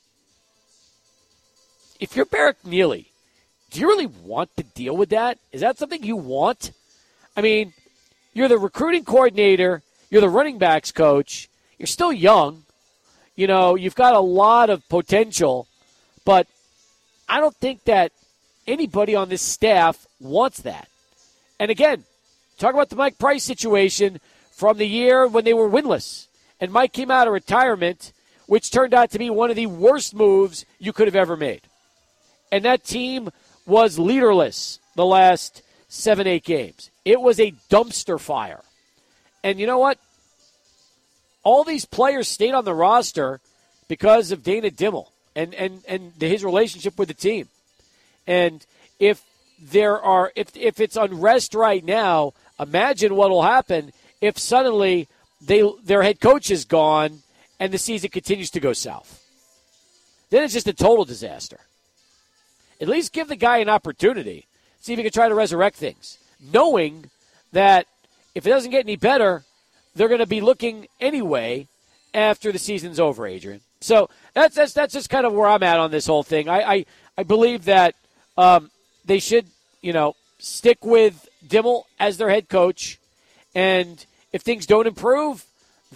If you're Barrick Neely, do you really want to deal with that? Is that something you want? I mean, you're the recruiting coordinator, you're the running backs coach, you're still young. You know, you've got a lot of potential, but I don't think that anybody on this staff wants that. And again, talk about the Mike Price situation from the year when they were winless. And Mike came out of retirement, which turned out to be one of the worst moves you could have ever made. And that team was leaderless the last seven, eight games. It was a dumpster fire. And you know what? all these players stayed on the roster because of Dana Dimel and, and, and his relationship with the team. And if there are if if it's unrest right now, imagine what will happen if suddenly they their head coach is gone and the season continues to go south. Then it's just a total disaster. At least give the guy an opportunity. See if he can try to resurrect things. Knowing that if it doesn't get any better, they're going to be looking anyway after the season's over, Adrian. So that's that's that's just kind of where I'm at on this whole thing. I I, I believe that um, they should you know stick with Dimel as their head coach, and if things don't improve,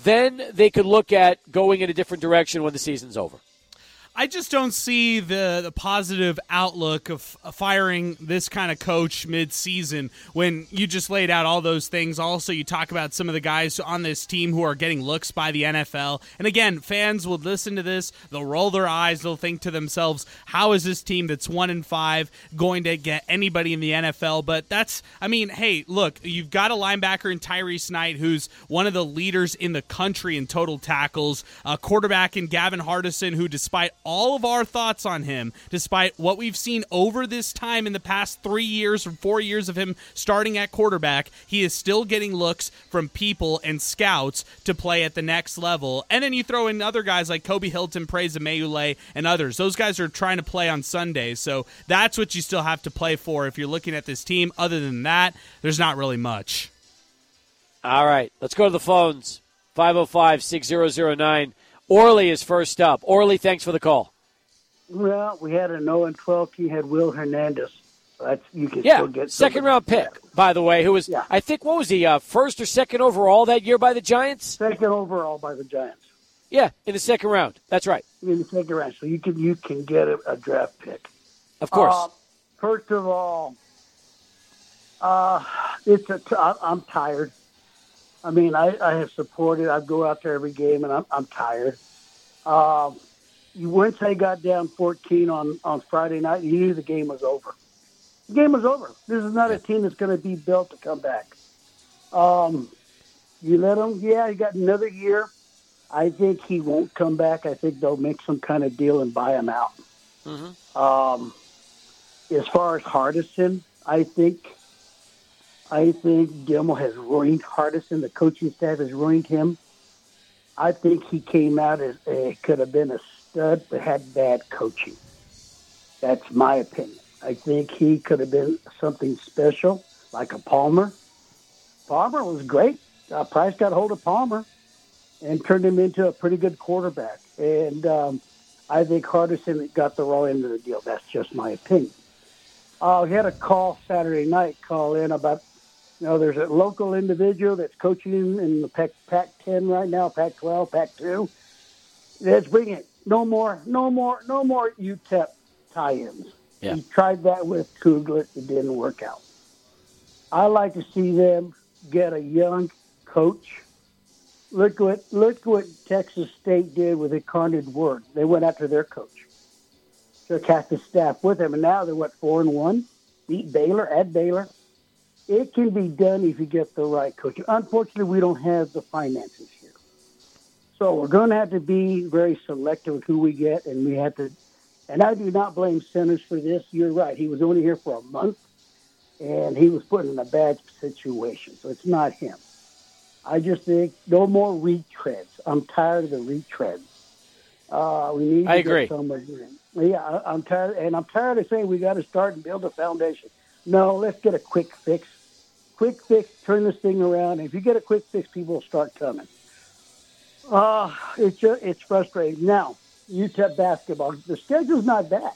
then they could look at going in a different direction when the season's over. I just don't see the, the positive outlook of firing this kind of coach mid-season when you just laid out all those things. Also, you talk about some of the guys on this team who are getting looks by the NFL. And again, fans will listen to this, they'll roll their eyes, they'll think to themselves, how is this team that's 1 in 5 going to get anybody in the NFL? But that's I mean, hey, look, you've got a linebacker in Tyrese Knight who's one of the leaders in the country in total tackles, a quarterback in Gavin Hardison who despite all of our thoughts on him, despite what we've seen over this time in the past three years or four years of him starting at quarterback. He is still getting looks from people and scouts to play at the next level. And then you throw in other guys like Kobe Hilton, Praise Meule, and others. Those guys are trying to play on Sundays. So that's what you still have to play for if you're looking at this team. Other than that, there's not really much. All right, let's go to the phones. 505 6009 Orly is first up. Orly, thanks for the call. Well, we had a 0 and 12 team had Will Hernandez. That's you can yeah, still get second round pick, by the way. Who was yeah. I think what was he uh, first or second overall that year by the Giants? Second overall by the Giants. Yeah, in the second round. That's right. In the second round, so you can you can get a, a draft pick. Of course. Uh, first of all, uh, it's a t- I'm tired. I mean, I, I have supported. I go out there every game, and I'm, I'm tired. Um, once they got down 14 on, on Friday night, you knew the game was over. The game was over. This is not a team that's going to be built to come back. Um, you let him, yeah, he got another year. I think he won't come back. I think they'll make some kind of deal and buy him out. Mm-hmm. Um, as far as Hardison, I think I think Gilmore has ruined Hardison. The coaching staff has ruined him. I think he came out as a, could have been a stud, but had bad coaching. That's my opinion. I think he could have been something special, like a Palmer. Palmer was great. Uh, Price got hold of Palmer and turned him into a pretty good quarterback. And um, I think Hardison got the raw end of the deal. That's just my opinion. Uh, we had a call Saturday night call in about you know, there's a local individual that's coaching in the Pac, Pac-10 right now, Pac-12, Pac-2. Let's bring it. No more, no more, no more UTEP tie-ins. Yeah. He tried that with Kugler. It didn't work out. I like to see them get a young coach. Look what look what Texas State did with a Incarnate Word. They went after their coach. Took half the staff with them, and now they're what four and one. Beat Baylor at Baylor it can be done if you get the right coach. Unfortunately, we don't have the finances here. So we're going to have to be very selective with who we get, and we have to. And I do not blame Senters for this. You're right. He was only here for a month, and he was put in a bad situation. So it's not him. I just think no more retreads. I'm tired of the retreads. Uh, we need. To I agree. Yeah, I, I'm tired, and I'm tired of saying we got to start and build a foundation. No, let's get a quick fix quick fix, turn this thing around. If you get a quick fix, people will start coming. Uh, it's just, it's frustrating. Now, UTEP basketball, the schedule's not bad.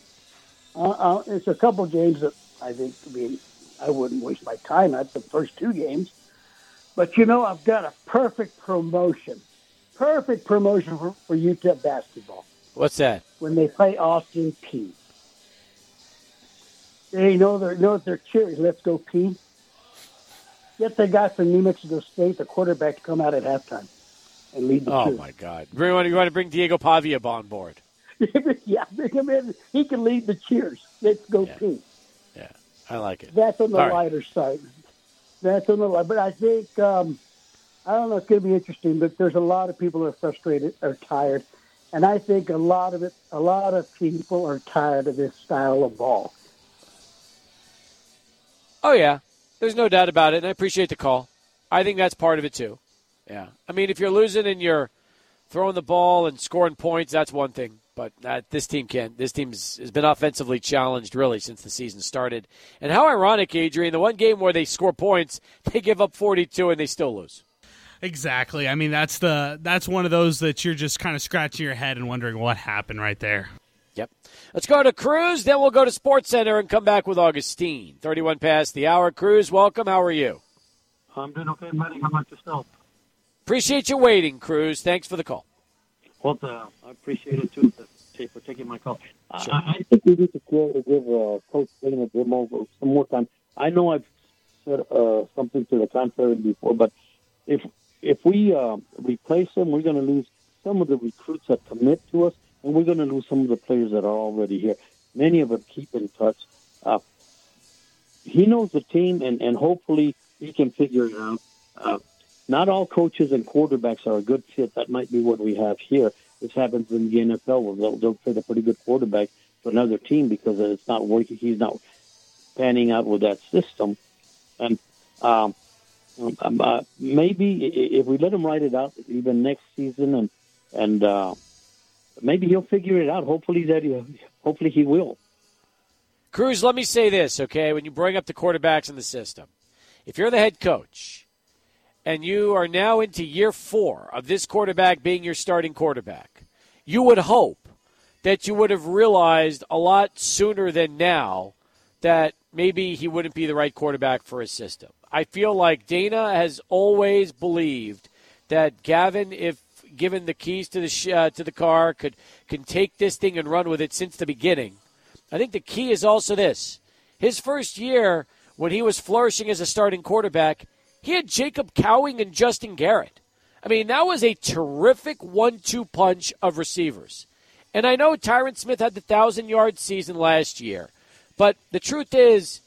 Uh, uh, it's a couple games that I think, I mean, I wouldn't waste my time at the first two games. But, you know, I've got a perfect promotion, perfect promotion for, for UTEP basketball. What's that? When they play Austin Peay. They know they're, know they're cheering. Let's go Peay get the guy from New Mexico State, the quarterback, to come out at halftime and lead the Oh cheers. my God! You want, you want to bring Diego Pavia on board? yeah, bring him in. He can lead the cheers. Let's go Yeah. team. Yeah, I like it. That's on the All right. lighter side. That's on the light. But I think um, I don't know. It's going to be interesting, but there's a lot of people that are frustrated, are tired, and I think a lot of it, a lot of people are tired of this style of ball. Oh yeah, there's no doubt about it, and I appreciate the call. I think that's part of it too. Yeah, I mean, if you're losing and you're throwing the ball and scoring points, that's one thing. But uh, this team can. This team has been offensively challenged really since the season started. And how ironic, Adrian, the one game where they score points, they give up 42 and they still lose. Exactly. I mean, that's the that's one of those that you're just kind of scratching your head and wondering what happened right there. Yep. Let's go to Cruz, then we'll go to Sports Center and come back with Augustine. 31 past the hour. Cruz, welcome. How are you? I'm doing okay, buddy. How about yourself? Appreciate you waiting, Cruz. Thanks for the call. Well, uh, I appreciate it too for taking my call. Sure. I, I, think we need to give, give uh, Coach Dana Dimel some more time. I know I've said uh, something to the contrary before, but if if we uh, replace him, we're going to lose some of the recruits that commit to us, and we're going to lose some of the players that are already here. Many of them keep in touch. Uh, he knows the team, and, and hopefully he can figure it out. Uh, not all coaches and quarterbacks are a good fit. That might be what we have here. This happens in the NFL where they'll, they'll fit a pretty good quarterback to another team because it's not working. He's not panning out with that system. And um, um, uh, maybe if we let him write it out even next season, and and uh, maybe he'll figure it out. Hopefully that he, hopefully he will. Cruz, let me say this, okay? When you bring up the quarterbacks in the system, if you're the head coach and you are now into year four of this quarterback being your starting quarterback, you would hope that you would have realized a lot sooner than now that maybe he wouldn't be the right quarterback for his system. I feel like Dana has always believed that Gavin, if given the keys to the sh- uh, to the car, could can take this thing and run with it since the beginning. I think the key is also this: his first year when he was flourishing as a starting quarterback, he had Jacob Cowing and Justin Garrett. I mean, that was a terrific one-two punch of receivers. And I know Tyrin Smith had the thousand yard season last year, but the truth is,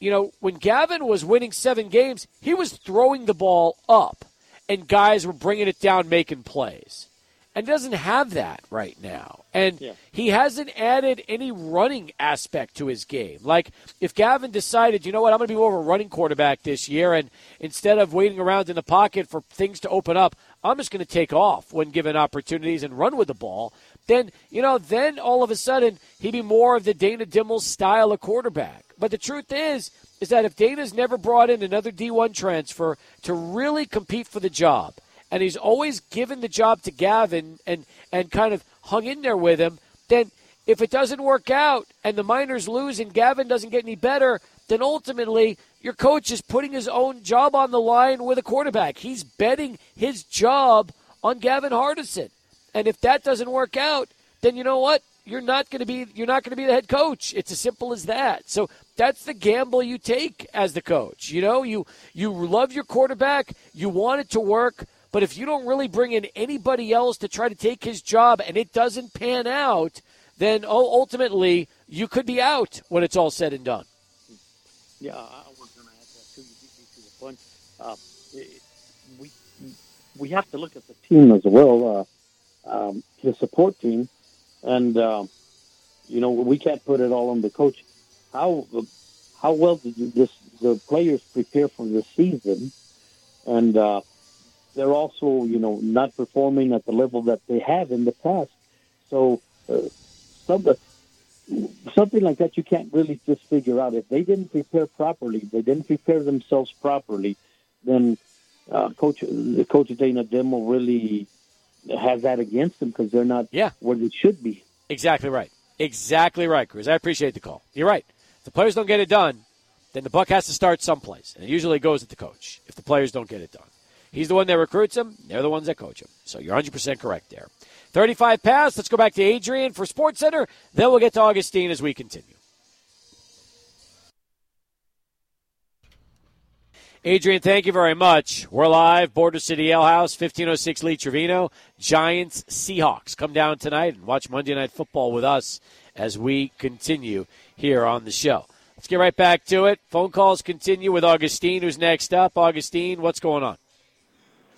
you know, when Gavin was winning seven games, he was throwing the ball up, and guys were bringing it down, making plays. And doesn't have that right now. And yeah. he hasn't added any running aspect to his game. Like, if Gavin decided, you know what, I'm going to be more of a running quarterback this year, and instead of waiting around in the pocket for things to open up, I'm just going to take off when given opportunities and run with the ball, then, you know, then all of a sudden he'd be more of the Dana Dimel style of quarterback. But the truth is, is that if Dana's never brought in another D1 transfer to really compete for the job, and he's always given the job to Gavin and, and kind of hung in there with him, then if it doesn't work out and the Miners lose and Gavin doesn't get any better, then ultimately your coach is putting his own job on the line with a quarterback. He's betting his job on Gavin Hardison. And if that doesn't work out, then you know what? You're not going to be you're not going to be the head coach. It's as simple as that. So that's the gamble you take as the coach. You know, you you love your quarterback, you want it to work, but if you don't really bring in anybody else to try to take his job and it doesn't pan out, then oh, ultimately you could be out when it's all said and done. Yeah, I was going to add that too. You beat me to the. Uh, we we have to look at the team as well. Uh, um, support team, and uh, you know we can't put it all on the coach. How how well did this the players prepare for the season, and uh, they're also, you know, not performing at the level that they have in the past. So, uh, some, something like that you can't really just figure out. If they didn't prepare properly, they didn't prepare themselves properly, then uh, Coach Coach Dana Dimel really has that against them because they're not yeah. where they should be. Exactly right. Exactly right, Cruz. I appreciate the call. You're right. The players don't get it done, then the buck has to start someplace, and it usually goes at the coach if the players don't get it done. He's the one that recruits him. They're the ones that coach him. So you're 100% correct there. 35 past. Let's go back to Adrian for Sports Center. Then we'll get to Augustine as we continue. Adrian, thank you very much. We're live, Border City Ale House, 1506 Lee Trevino. Giants, Seahawks. Come down tonight and watch Monday Night Football with us as we continue here on the show. Let's get right back to it. Phone calls continue with Augustine, who's next up. Augustine, what's going on?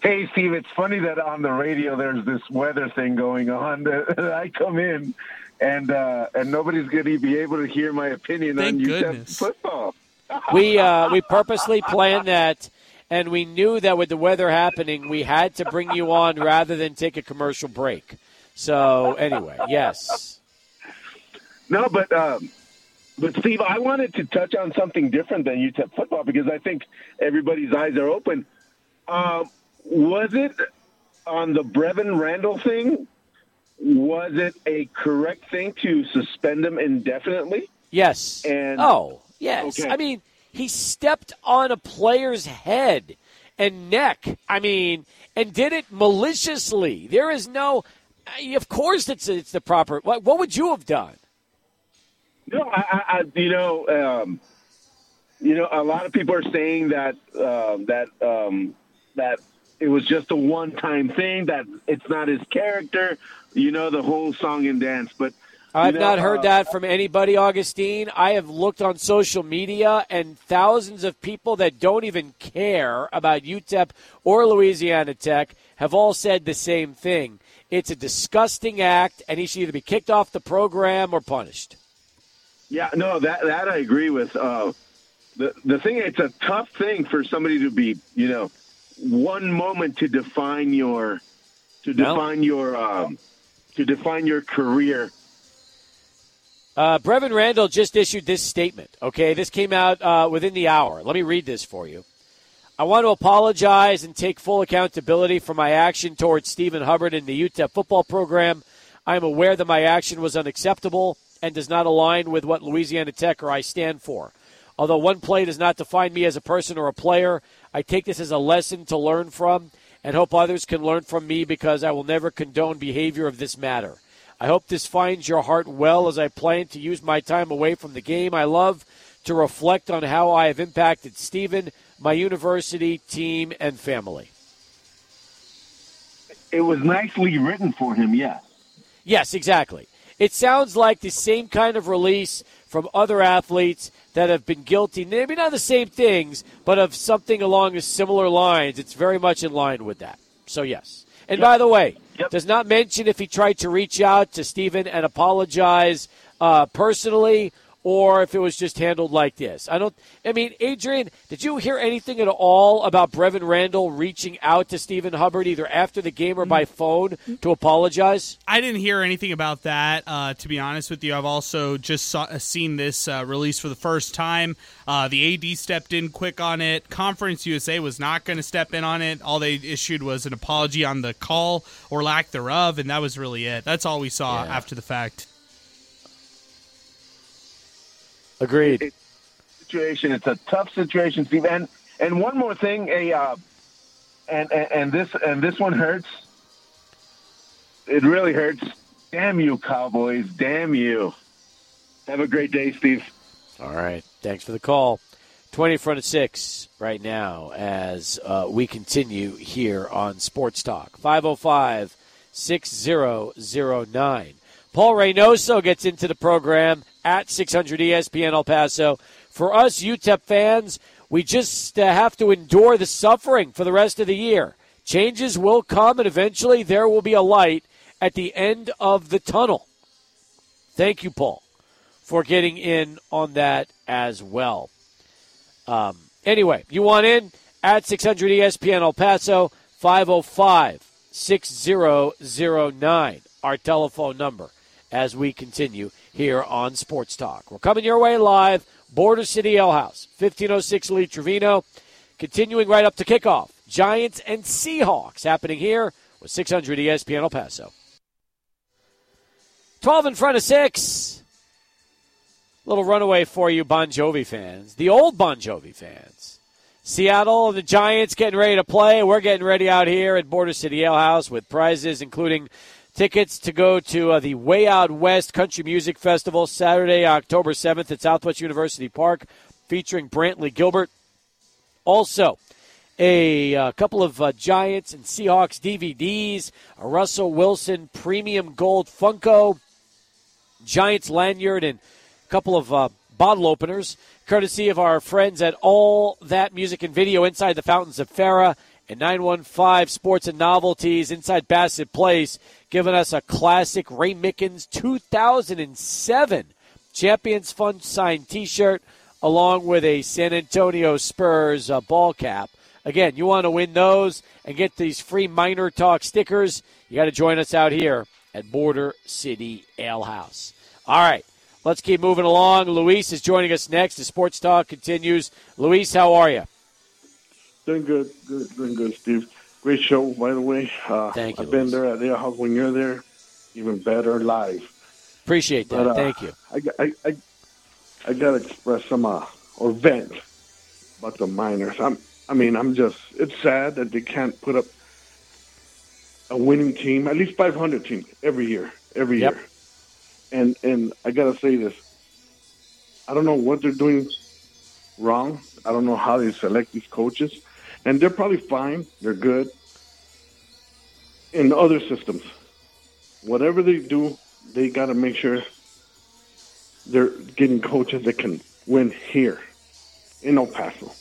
Hey, Steve, it's funny that on the radio there's this weather thing going on. I come in and uh, and nobody's going to be able to hear my opinion Thank on goodness. UTEP football. We uh, we purposely planned that, and we knew that with the weather happening, we had to bring you on rather than take a commercial break. So anyway, yes. No, but um, but Steve, I wanted to touch on something different than UTEP football because I think everybody's eyes are open. Um, was it on the Brevin Randle thing? Was it a correct thing to suspend him indefinitely? Yes. And- oh, yes. Okay. I mean, he stepped on a player's head and neck. I mean, and did it maliciously. There is no. Of course, it's it's the proper. What, what would you have done? No, I, I, I you know, um, you know, a lot of people are saying that um, that um, that it was just a one-time thing. That it's not his character. You know, the whole song and dance. But I've you know, not heard uh, that from anybody, Augustine. I have looked on social media, and thousands of people that don't even care about UTEP or Louisiana Tech have all said the same thing. It's a disgusting act, and he should either be kicked off the program or punished. Yeah, no, that that I agree with. Uh, the the thing, it's a tough thing for somebody to be, you know, one moment to define your to Well- define your um, to define your career. Uh, Brevin Randle just issued this statement. Okay, this came out uh, within the hour. Let me read this for you. I want to apologize and take full accountability for my action towards Stephen Hubbard and the UTEP football program. I am aware that my action was unacceptable and does not align with what Louisiana Tech or I stand for. Although one play does not define me as a person or a player, I take this as a lesson to learn from and hope others can learn from me because I will never condone behavior of this matter. I hope this finds your heart well as I plan to use my time away from the game I love to reflect on how I have impacted Stephen, my university, team, and family. It was nicely written for him, yes. Yes, exactly. It sounds like the same kind of release from other athletes that have been guilty, maybe not the same things, but of something along the similar lines. It's very much in line with that. So, yes. And by the way, Yep. does not mention if he tried to reach out to Stephen and apologize uh, personally or if it was just handled like this. I don't. I mean, Adrian, did you hear anything at all about Brevin Randle reaching out to Stephen Hubbard either after the game or by phone to apologize? I didn't hear anything about that. Uh, to be honest with you, I've also just saw, uh, seen this uh, release for the first time. Uh, the AD stepped in quick on it. Conference USA was not going to step in on it. All they issued was an apology on the call or lack thereof, and that was really it. That's all we saw Yeah. after the fact. Agreed. situation. It's a tough situation, Steve. And and one more thing, a uh, and, and and this and this one hurts. It really hurts. Damn you, Cowboys! Damn you. Have a great day, Steve. All right. Thanks for the call. 20 in front of 6 right now as uh, we continue here on Sports Talk. 505 6009. Paul Reynoso gets into the program at 600 ESPN El Paso. For us UTEP fans, we just uh, have to endure the suffering for the rest of the year. Changes will come, and eventually there will be a light at the end of the tunnel. Thank you, Paul for getting in on that as well. Um, anyway, you want in at 600 ESPN El Paso, 505 6009, our telephone number as we continue here on Sports Talk. We're coming your way live, Border City Ale House, 1506 Lee Trevino, continuing right up to kickoff. Giants and Seahawks happening here with 600 ESPN El Paso. 12 in front of 6. Little runaway for you, Bon Jovi fans. The old Bon Jovi fans. Seattle the Giants getting ready to play. We're getting ready out here at Border City Ale House with prizes, including tickets to go to uh, the Way Out West Country Music Festival Saturday, October 7th at Southwest University Park, featuring Brantley Gilbert. Also, a, uh couple of uh, Giants and Seahawks DVDs, a Russell Wilson Premium Gold Funko, Giants lanyard, and a couple of uh, bottle openers, courtesy of our friends at All That Music and Video inside the Fountains of Farah and 915 Sports and Novelties inside Bassett Place, giving us a classic Ray Mickens 2007 Champions Fund signed t shirt along with a San Antonio Spurs uh, ball cap. Again, you want to win those and get these free Miner Talk stickers, you got to join us out here at Border City Ale House. All right, let's keep moving along. Luis is joining us next. The Sports Talk continues. Luis, how are you? Doing good, good, doing good, Steve. Great show, by the way. Uh, Thank you, I've been Luis. there at the house when you're there. Even better live. Appreciate that. But, uh, Thank you. I, I, I, I gotta express some uh, or vent about the miners. I'm, I mean, I'm just. It's sad that they can't put up a winning team, at least 500 team every year, every Yep. year. And and I gotta say this. I don't know what they're doing wrong. I don't know how they select these coaches, and they're probably fine. They're good in other systems. Whatever they do, they got to make sure they're getting coaches that can win here in El Paso.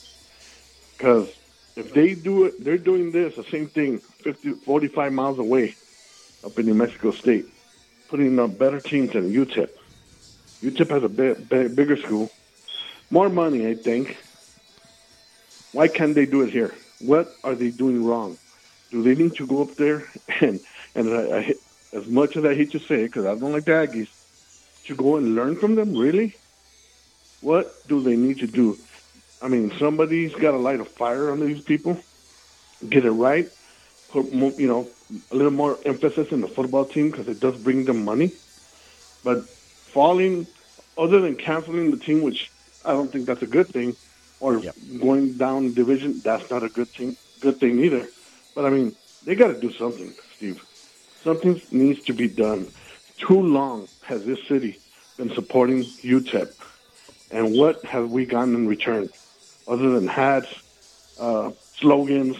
Because if they do it, they're doing this, the same thing, 50, 45 miles away up in New Mexico State, putting up better teams than UTEP. UTEP has a bigger school, more money, I think. Why can't they do it here? What are they doing wrong? Do they need to go up there and and I, I, as much as I hate to say it, because I don't like the Aggies, to go and learn from them? Really? What do they need to do? I mean, somebody's got to light a fire under these people, get it right, you know a little more emphasis in the football team because it does bring them money. But falling, other than canceling the team, which I don't think that's a good thing, or Yep. going down division, that's not a good thing. Good thing either. But I mean, they got to do something, Steve. Something needs to be done. Too long has this city been supporting UTEP, and what have we gotten in return, other than hats, uh, slogans,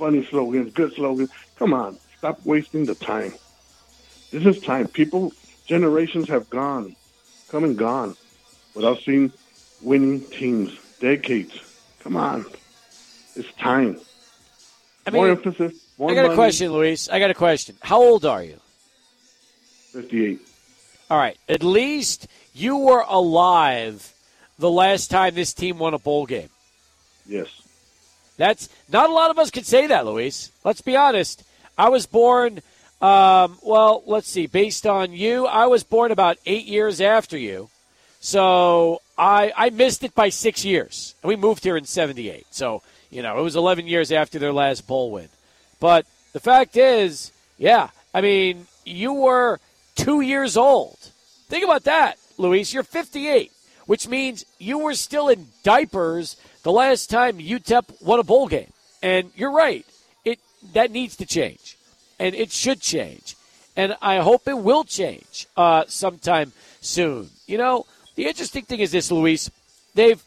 funny slogans, good slogans? Come on, stop wasting the time. This is time. People, generations have gone, come and gone, without seeing winning teams. Decades. Come on, it's time. I more mean, emphasis. More I got a question, Luis. I got a question. How old are you? Fifty-eight. All right. At least you were alive the last time this team won a bowl game. Yes. That's not a lot of us could say that, Luis. Let's be honest. I was born, um, well, let's see, based on you, I was born about eight years after you. So I, I missed it by six years. We moved here in 78. So, you know, it was 11 years after their last bowl win. But the fact is, yeah, I mean, you were two years old. Think about that, Luis. You're 58, which means you were still in diapers the last time UTEP won a bowl game. And you're right. It that needs to change, and it should change, and I hope it will change uh, sometime soon. You know, the interesting thing is this, Luis. They've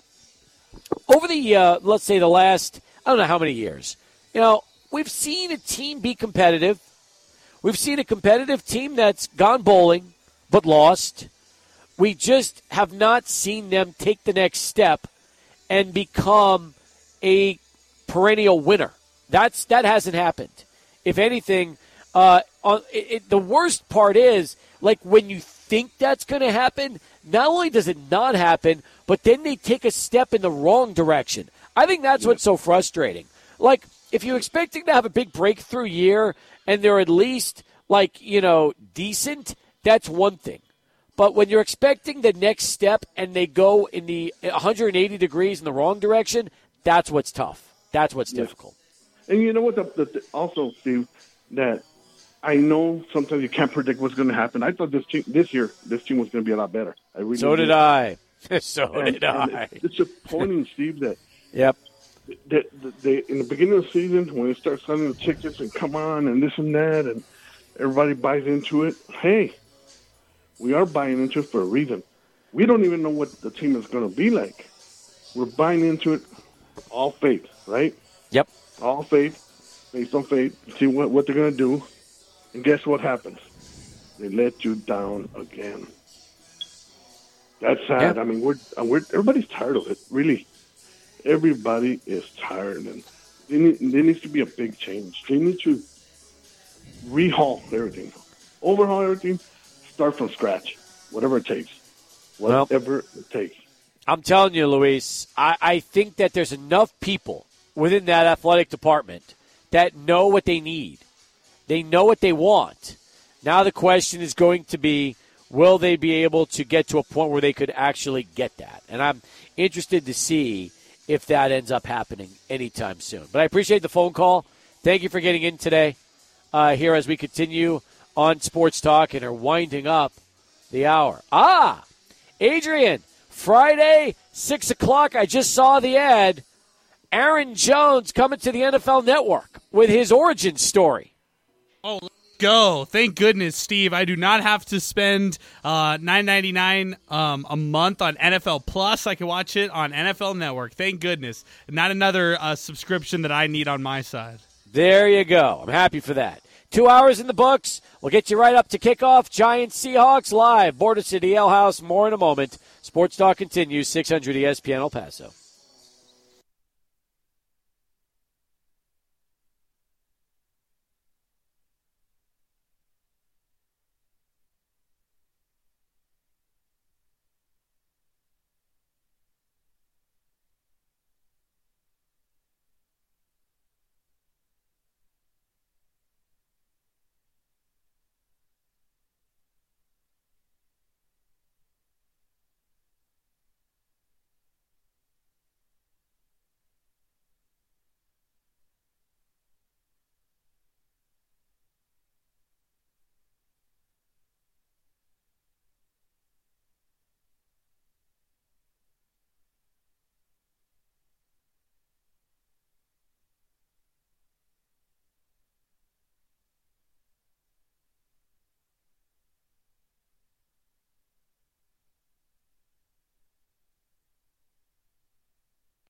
over the uh, let's say the last I don't know how many years. You know, we've seen a team be competitive. We've seen a competitive team that's gone bowling but lost. We just have not seen them take the next step and become a perennial winner. That's that hasn't happened. If anything, uh, on, it, it, the worst part is like when you think that's going to happen. Not only does it not happen, but then they take a step in the wrong direction. I think that's what's so frustrating. Like if you're expecting to have a big breakthrough year and they're at least like you know decent, that's one thing. But when you're expecting the next step and they go in the 180 degrees in the wrong direction, that's what's tough. That's what's difficult. And you know what? The, the, also, Steve, that I know sometimes you can't predict what's going to happen. I thought this team, this year, this team was going to be a lot better. I really So did I. so And, did I. it's disappointing, Steve, that Yep. that that they in the beginning of the season when they start selling the tickets and come on and this and that and everybody buys into it. Hey, we are buying into it for a reason. We don't even know what the team is going to be like. We're buying into it all faith, right? Yep. All faith, based on faith. See what what they're going to do, and guess what happens? They let you down again. That's sad. Yeah. I mean, we're uh, we're everybody's tired of it. Really, everybody is tired, and There, need, there needs to be a big change. They need to rehaul everything, overhaul everything, start from scratch, whatever it takes, Well- whatever it takes. I'm telling you, Luis, I, I think that there's enough people within that athletic department that know what they need. They know what they want. Now the question is going to be will they be able to get to a point where they could actually get that? And I'm interested to see if that ends up happening anytime soon. But I appreciate the phone call. Thank you for getting in today uh, here as we continue on Sports Talk and are winding up the hour. Ah, Adrian, Friday, 6 o'clock. I just saw the ad. Aaron Jones coming to the NFL Network with his origin story. Oh, let's go! Thank goodness, Steve. I do not have to spend uh, nine ninety nine um, a month on NFL Plus. I can watch it on NFL Network. Thank goodness. Not another uh, subscription that I need on my side. There you go. I'm happy for that. Two hours in the books. We'll get you right up to kickoff. Giants Seahawks live. Border City Ale House. More in a moment. Sports Talk continues. 600 ESPN El Paso.